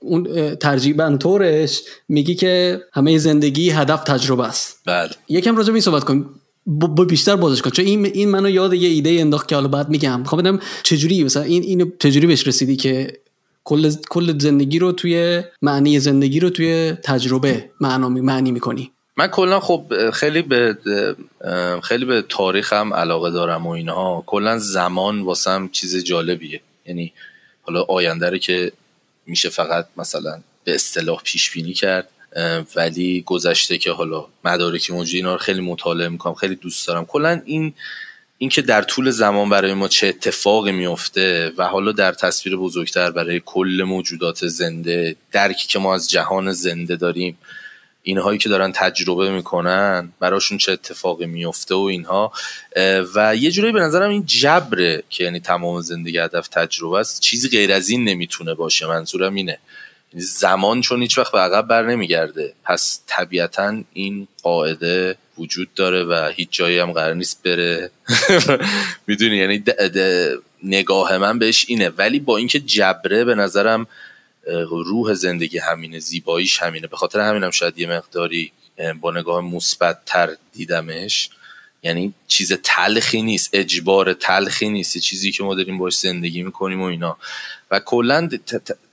S1: اون ترجیبا طورش میگی که همه زندگی هدف تجربه است.
S2: بله.
S1: یکم راجب این صحبت کنیم. با بیشتر بازش کن. چون این این منو یاد یه ایده انداخت که حالا بعد میگم. خب ببینم چجوری مثلا این اینو چجوری بهش رسیدی که کل کل زندگی رو توی معنی زندگی رو توی تجربه معنا معنی می‌کنی؟
S2: من کلا خب خیلی به خیلی به تاریخم علاقه دارم و اینها. کلا زمان واسم چیز جالبیه. یعنی حالا آینده رو که میشه فقط مثلا به اصطلاح پیش بینی کرد ولی گذشته که حالا مدارکی موجود اینا رو خیلی مطالعه می‌کنم خیلی دوست دارم. کلا این اینکه در طول زمان برای ما چه اتفاقی میفته و حالا در تصویر بزرگتر برای کل موجودات زنده درکی که ما از جهان زنده داریم اینهایی که دارن تجربه می‌کنن براشون چه اتفاقی میفته و اینها. و یه جورایی به نظرم این جبره که یعنی تمام زندگی هدف تجربه است. چیزی غیر از این نمی‌تونه باشه. منظورم اینه. یعنی زمان چون هیچ وقت به عقب بر نمیگرده. پس طبیعتا این قاعده وجود داره و هیچ جایی هم قرار نیست بره. می‌دونی؟ یعنی نگاه من بهش اینه. ولی با اینکه جبره به نظرم روح زندگی همینه زیباییش همینه. به خاطر همینم شاید یه مقداری با نگاه مثبت تر دیدمش. یعنی چیز تلخی نیست اجبار تلخی نیست. چیزی که ما داریم باش زندگی می‌کنیم و اینا. و کلا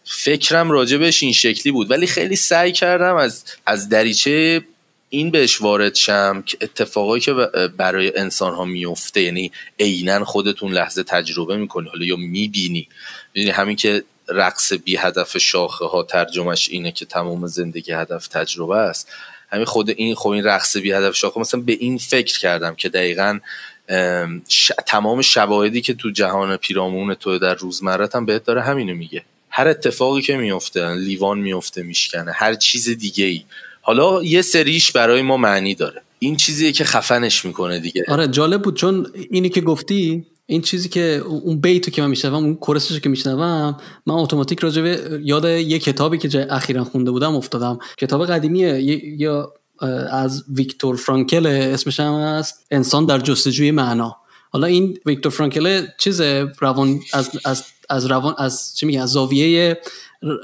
S2: فکرم راجبش این شکلی بود. ولی خیلی سعی کردم از از دریچه این بهش وارد شم که اتفاقایی که برای انسان ها میفته یعنی عینا خودتون لحظه تجربه می‌کنی. حالا یا می‌بینی. می‌دونی همین که رقص بی هدف شاخه ها ترجمهش اینه که تمام زندگی هدف تجربه است. همین خود این خب این رقص بی هدف شاخه مثلا به این فکر کردم که دقیقا تمام شواهدی که تو جهان پیرامون تو در روزمرت هم بهت داره همینو میگه. هر اتفاقی که میفته لیوان میفته میشکنه هر چیز دیگه ای حالا یه سریش برای ما معنی داره. این چیزیه که خفنش می‌کنه دیگه.
S1: آره جالب بود چون اینی که گفتی این چیزی که اون بیتو که من میشنوم اون کورسش که میشنوم من اتوماتیک راجبه یاد یه کتابی که اخیرا خونده بودم افتادم. کتاب قدیمیه. یا از ویکتور فرانکل اسمش هم هست انسان در جستجوی معنا. حالا این ویکتور فرانکل چیز روان از از از روان از چی میگه از زاویه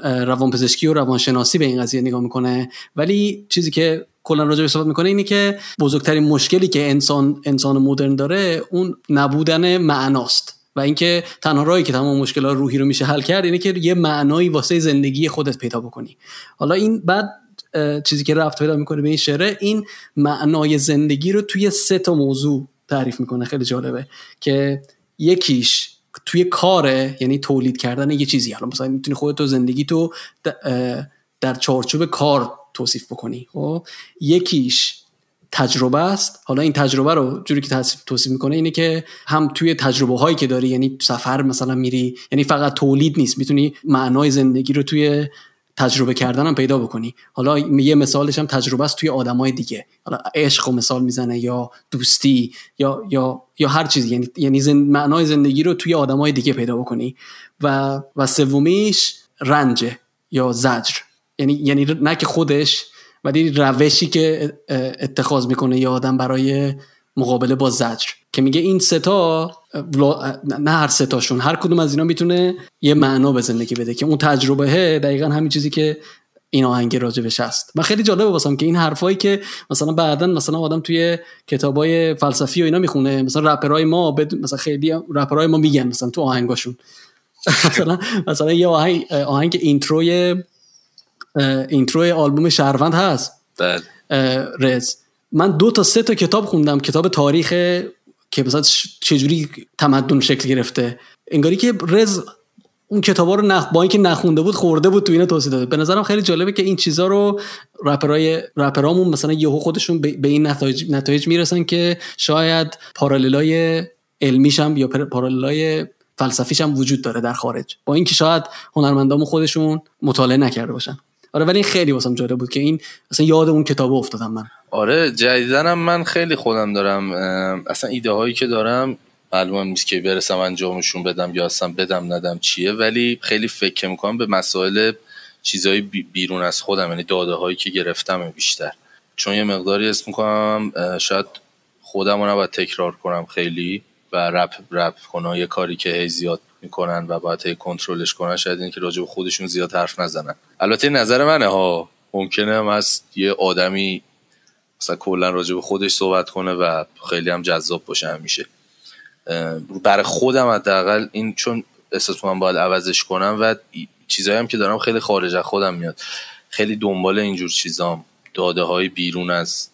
S1: روانپزشکی و روانشناسی به این قضیه نگاه می‌کنه. ولی چیزی که کلا راجع به صحبت می‌کنه اینه که بزرگترین مشکلی که انسان انسان مدرن داره اون نبودن معناست و اینکه تنها راهی که تمام مشکلات روحی رو میشه حل کرد اینه که یه معنایی واسه زندگی خودت پیدا بکنی. حالا این بعد چیزی که رفت پیدا می‌کنه به این شعره این معنای زندگی رو توی سه تا موضوع تعریف می‌کنه. خیلی جالبه که یکیش توی کاره یعنی تولید کردن یه چیزی. حالا مثلا می‌تونی خودت تو زندگی تو در چارچوب کار توصیف بکنی. خب؟ یکیش تجربه است. حالا این تجربه رو جوری که توصیف می‌کنه اینه که هم توی تجربه هایی که داری یعنی سفر مثلا میری یعنی فقط تولید نیست می‌تونی معنای زندگی رو توی تجربه کردن هم پیدا بکنی. حالا یه مثالش هم تجربه است توی آدمای دیگه. حالا عشق و مثال می‌زنه یا دوستی یا یا یا هر چیزی. یعنی یعنی زن... معنای زندگی رو توی آدمای دیگه پیدا بکنی. و و سومیش رنجه یا زجر. یعنی یعنی نه که خودش ولی روشی که اتخاذ می‌کنه یه آدم برای مقابله با زجر. که میگه این ستا نه هر ستاشون هر کدوم از اینا می‌تونه یه معنا به زندگی بده که اون تجربه دقیقا همین چیزی که این آهنگ راجبش هست. من خیلی جالبه واسم که این حرفایی که مثلا بعدا مثلا آدم توی کتابای فلسفی و اینا می‌خونه مثلا رپرای ما بد... مثلا خیلی رپرای ما میگن مثلا تو آهنگاشون. مثلا مثلا یه آهنگ آهنگ اینتروی اینتروی آلبوم شهروند هست.
S2: بله.
S1: رز. من دو تا سه تا کتاب خوندم. کتاب تاریخ که مثلا چجوری تمدن شکل گرفته. انگاری که رز اون کتابا رو نخ... با اینکه نخونده بود خورده بود تو اینا توضیح داده. به نظرم خیلی جالبه که این چیزا رو رپرای رپرامون مثلا یهو خودشون به این نتایج نتایج می‌رسن که شاید پاراللای علمیش هم یا پاراللای فلسفیش هم وجود داره در خارج. با اینکه شاید هنرمندامون خودشون مطالعه نکرده باشن. آره ولی خیلی واسم جالب بود که این اصلا یاد اون کتاب افتادم من.
S2: آره جدیدنم من خیلی خودم دارم اصلا ایده هایی که دارم معلوم نیست که برسم انجامشون بدم یا اصلا بدم ندم چیه ولی خیلی فکر می‌کنم به مسائل چیزهای بیرون از خودم یعنی داده هایی که گرفتم بیشتر. چون یه مقداری اسم می‌کنم شاید خودم رو نباید تکرار کنم خیلی و رپ رپ کنم. یه کاری که هی زیاد می‌کنن و باید کنترلش کنن شاید این که راجع به خودشون زیاد حرف نزنن. البته نظر منه ها. ممکنه هم از یه آدمی مثلا کلا راجع به خودش صحبت کنه و خیلی هم جذاب باشه همیشه. برای خودم حداقل این چون احساس من باید عوضش کنم و چیزایی هم که دارم خیلی خارج از خودم میاد. خیلی دنبال اینجور چیزام. داده های بیرون از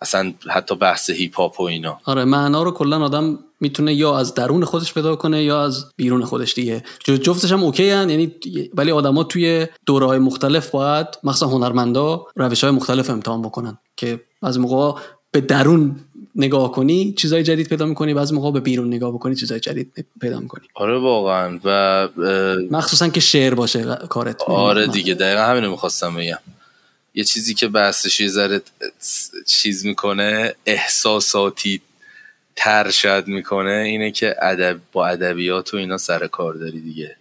S2: اصلا حتی بحث هیپ هاپ و اینا.
S1: آره معنا رو کلا آدم می‌تونه یا از درون خودش پیدا کنه یا از بیرون خودش دیگه. جفتش هم اوکی هن. یعنی ولی آدما توی دوره های مختلف باید مخصوصا هنرمندا روش های مختلف امتحان بکنن که از موقع به درون نگاه کنی چیزای جدید پیدا می‌کنی بعضی موقع به بیرون نگاه بکنی چیزای جدید پیدا می‌کنی.
S2: آره واقعا. و
S1: مخصوصا که شعر باشه کارت.
S2: آره دیگه دقیقا همینو می‌خواستم بگم. یه چیزی که بحثش یه ذره چیز می‌کنه احساساتی تر شاید می‌کنه اینه که ادب با ادبیات و اینا سر کار داری دیگه.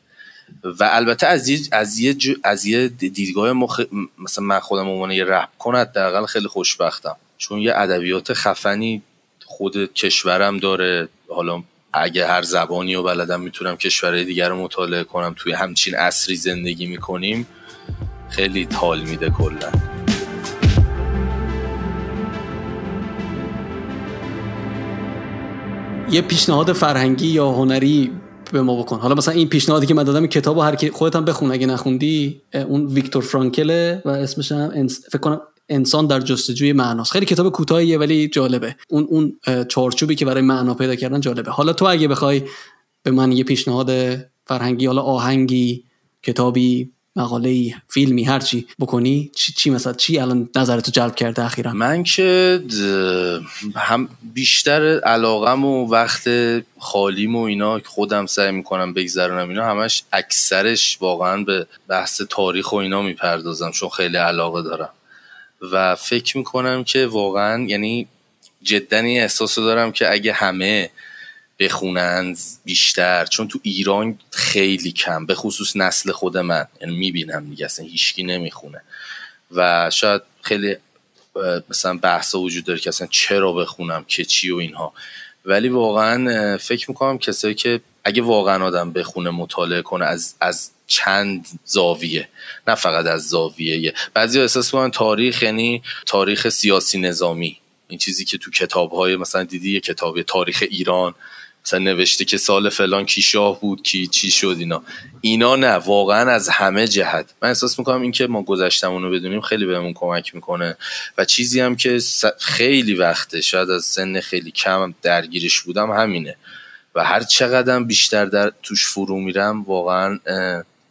S2: و البته از یه از یه از یه دیدگاه مخ... مثلا من خودم عنوان یه رپ کن حداقل خیلی خوشبختم. چون یه ادبیات خفنی خود کشورم داره. حالا اگه هر زبانی و بلدم می‌تونم کشورهای دیگر رو مطالعه کنم. توی همچین عصری زندگی می‌کنیم. خیلی تال میده کلا.
S1: یه پیشنهاد فرهنگی یا هنری به ما بکن. حالا مثلا این پیشنهادی که من دادم کتابو هر کی خودت هم بخون اگه نخوندی اون ویکتور فرانکل و اسمش هم فکر کنم انسان در جستجوی معناست. خیلی کتاب کوتاهیه ولی جالبه. اون اون چارچوبی که برای معنا پیدا کردن جالبه. حالا تو اگه بخوای به من یه پیشنهاد فرهنگی حالا آهنگی کتابی مقاله فیلمی هرچی بکنی چی, چی مثلا چی الان نظرتو جلب کرده اخیرا؟
S2: من که هم بیشتر علاقم و وقت خالیم و اینا خودم سعی می‌کنم بگذرونم اینا همش اکثرش واقعا به بحث تاریخ و اینا می‌پردازم چون خیلی علاقه دارم. و فکر می‌کنم که واقعا یعنی جدا این احساس دارم که اگه همه بخونند بیشتر چون تو ایران خیلی کم به خصوص نسل خود من. یعنی می‌بینم دیگه اصلا هیچکی نمی‌خونه. و شاید خیلی مثلا بحثا وجود داره که اصلا چرا بخونم که چی و اینها. ولی واقعا فکر می‌کنم کسایی که اگه واقعا آدم بخونه مطالعه کنه از, از چند زاویه. نه فقط از زاویه بعضی احساس می‌کنن تاریخ یعنی تاریخ سیاسی نظامی. این چیزی که تو کتاب های مثلا دیدی یه کتاب تاریخ ایران. مثلا نوشته که سال فلان کی شاه بود کی چی شد اینا. اینا نه واقعا از همه جهت. من احساس می‌کنم این که ما گذشتمون رو بدونیم خیلی بهمون کمک می‌کنه. و چیزی هم که خیلی وقته شاید از سن خیلی کم درگیرش بودم همینه. و هر چقدر بیشتر در توش فرو میرم واقعا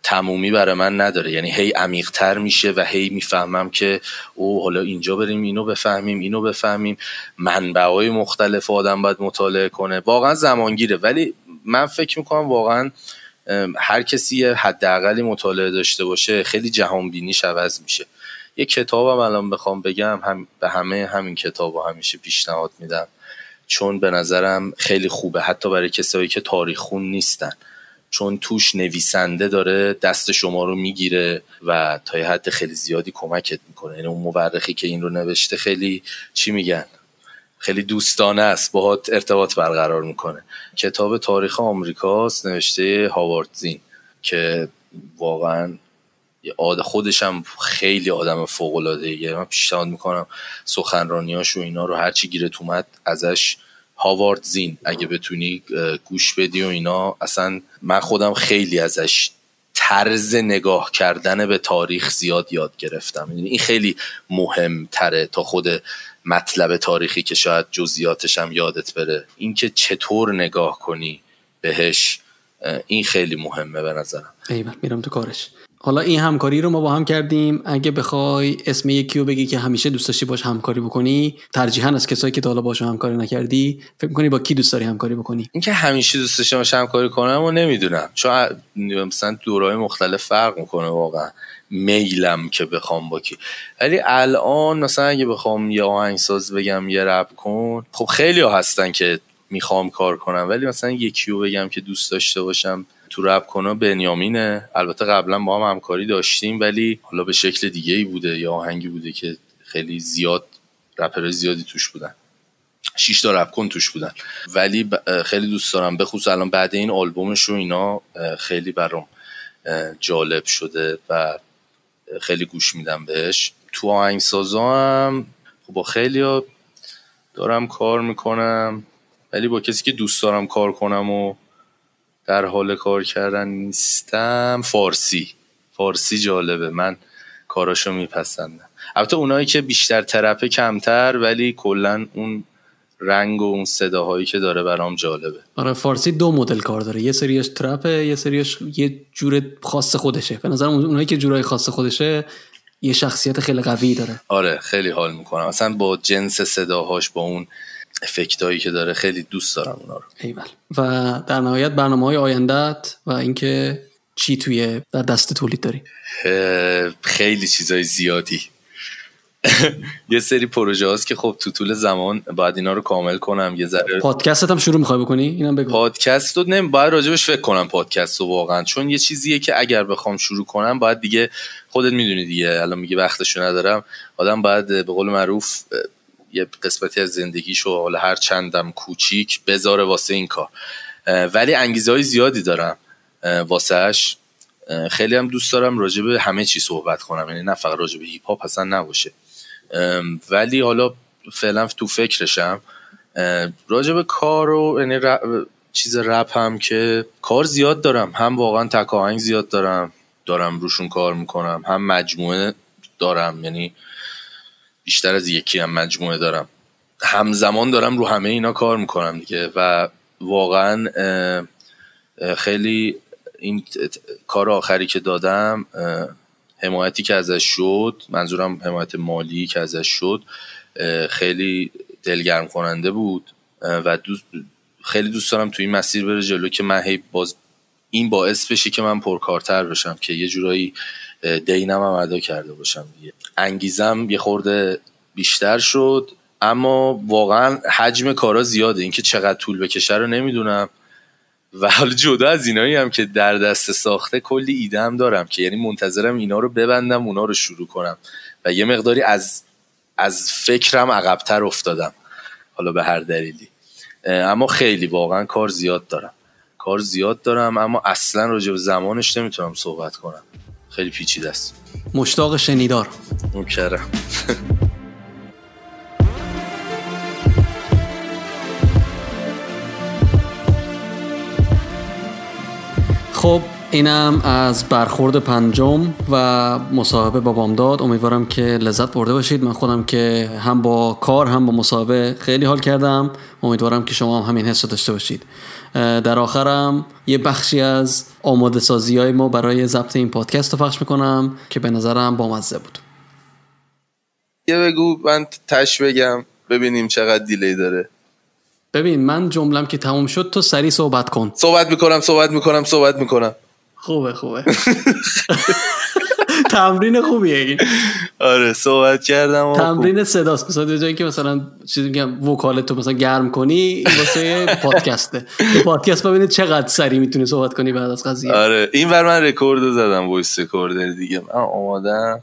S2: تمومی برای من نداره. یعنی هی عمیقتر میشه و هی می‌فهمم که او حالا اینجا بریم اینو بفهمیم اینو بفهمیم. منبع های مختلف آدم باید مطالعه کنه. واقعا زمانگیره. ولی من فکر می‌کنم واقعا هر کسی حداقلی مطالعه داشته باشه خیلی جهان بینیش عوض میشه. یه کتابم الان بخوام بگم هم به همه همین کتاب همیشه پیشنهاد میدم. چون به نظرم خیلی خوبه حتی برای کسایی که تاریخ خون نیستن. چون توش نویسنده داره دست شما رو می‌گیره و تا یه حد خیلی زیادی کمکت می‌کنه. یعنی اون مورخی که این رو نوشته خیلی چی میگن؟ خیلی دوستانه است باهات ارتباط برقرار می‌کنه. کتاب تاریخ آمریکاست نوشته هاوارد زین که واقعا خودش هم خیلی آدم فوق العاده من پیشنهاد می‌کنم سخنرانیاش و اینا رو هرچی گیرت اومد ازش هاوارد زین اگه بتونی گوش بدی و اینا. اصلا من خودم خیلی ازش طرز نگاه کردن به تاریخ زیاد یاد گرفتم. یعنی این خیلی مهم تره تا خود مطلب تاریخی که شاید جزئیاتش هم یادت بره. اینکه چطور نگاه کنی بهش این خیلی مهمه به نظرم.
S1: ایوه میرم تو کارش. حالا این همکاری رو ما با هم کردیم. اگه بخوای اسم یکی رو بگی که همیشه دوست داشتی باش همکاری بکنی ترجیحاً از کسایی که تا حالا باشون همکاری نکردی فکر می‌کنی با کی دوست داری همکاری بکنی؟
S2: اینکه همیشه دوست داشتم باش همکاری کنم و نمی‌دونم. چون مثلا دورهای مختلف فرق می‌کنه واقعا. میلم که بخوام با کی. ولی الان مثلا اگه بخوام یه آهنگساز بگم یه رپ کن خب خیلی ها هستن که می‌خوام کار کنم. ولی مثلا یکی رو بگم که دوست داشته باشم تو رپ کنه بنیامینه. البته قبلا با هم همکاری داشتیم ولی حالا به شکل دیگه ای بوده یا آهنگی بوده که خیلی زیاد رپر زیادی توش بودن. شیش تا رپ کن توش بودن. ولی خیلی دوست دارم. به خصوص الان بعد این آلبومش و اینا خیلی برام جالب شده و خیلی گوش میدم بهش. تو آهنگسازا هم خب با خیلی دارم کار می‌کنم ولی با کسی که دوست دارم کار کنم و در حال کار کردن نیستم. فارسی. فارسی جالبه. من کاراشو میپسندم. البته اونایی که بیشتر ترپه کمتر ولی کلا اون رنگ و اون صداهایی که داره برام جالبه.
S1: آره فارسی دو مدل کار داره. یه سریش ترپه یه سریش یه جور خاص خودشه. به نظر اونایی که جورای خاص خودشه یه شخصیت خیلی قوی داره.
S2: آره خیلی حال می‌کنم. اصلا با جنس صداهاش با اون افکتایی که داره خیلی دوست دارم اونا رو.
S1: ایول. و در نهایت برنامه های آیندت و اینکه چی توی در دست تولید داری؟
S2: خیلی چیزای زیادی. یه سری پروژه هاست که خب تو طول زمان باید اینا رو کامل کنم. یه ذره
S1: پادکست هم شروع می‌خوای بکنی؟ اینم بگو.
S2: پادکست رو نمی باید راجبش فکر کنم پادکست رو واقعا. چون یه چیزیه که اگر بخوام شروع کنم باید دیگه خودت می‌دونی دیگه. الان میگه وقتشو ندارم. آدم باید به قول معروف یه قسمتی از زندگیشو حالا هر چندم کوچیک بذاره واسه این کار. ولی انگیزه های زیادی دارم. واسهش خیلی هم دوست دارم راجع به همه چی صحبت کنم. یعنی نه فقط راجع به هیپ هاپ اصلا نباشه. ولی حالا فعلا تو فکرشم راجع به کار و یعنی چیز رپ هم که کار زیاد دارم. هم واقعا تک زیاد دارم. دارم روشون کار می‌کنم. هم مجموعه دارم. یعنی بیشتر از یکی هم مجموعه دارم. همزمان دارم رو همه اینا کار می‌کنم دیگه و واقعا خیلی این کار آخری که دادم حمایتی که ازش شد منظورم حمایت مالی که ازش شد خیلی دلگرم کننده بود و دوست خیلی دوست دارم تو این مسیر بره جلو که من هی باز این باعث بشه که من پرکارتر بشم که یه جورایی دینم هم ادا کرده باشم دیگه. انگیزم یه خورده بیشتر شد اما واقعا حجم کارا زیاده. اینکه چقدر طول بکشه رو نمی‌دونم. و حالا جدا از اینایی هم که در دست ساخته کلی ایدم دارم که یعنی منتظرم اینا رو ببندم اونا رو شروع کنم. و یه مقداری از از فکرم عقبتر افتادم. حالا به هر دلیلی. اما خیلی واقعا کار زیاد دارم. کار زیاد دارم اما اصلا راجع زمانش نمی‌تونم صحبت کنم. خیلی پیچیده است.
S1: مشتاق شنیدار.
S2: مکرم.
S1: خب اینم از برخورد پنجم و مصاحبه با بامداد. امیدوارم که لذت برده باشید. من خودم که هم با کار هم با مصاحبه خیلی حال کردم. امیدوارم که شما هم همین حس داشته باشید. در آخرم یه بخشی از آماده سازی های ما برای ضبط این پادکست رو پخش می‌کنم که به نظرم بامزه بود.
S2: یه بگو من تش بگم ببینیم چقدر دیلی داره.
S1: ببین من جملم که تموم شد تو سریع صحبت کن.
S2: صحبت می‌کنم صحبت می‌کنم صحبت می‌کنم.
S1: خوبه خوبه. تمرین خوبیه این.
S2: آره صحبت کردم
S1: تمرین صداست مثلا جایی که مثلا چیزی میگم وکالت تو مثلا گرم کنی واسه پادکسته. پادکست ببینید چقدر سریع می‌تونی صحبت کنی بعد از قضیه.
S2: آره این ور من رکورد زدم voice recorder دیگه. من آمادم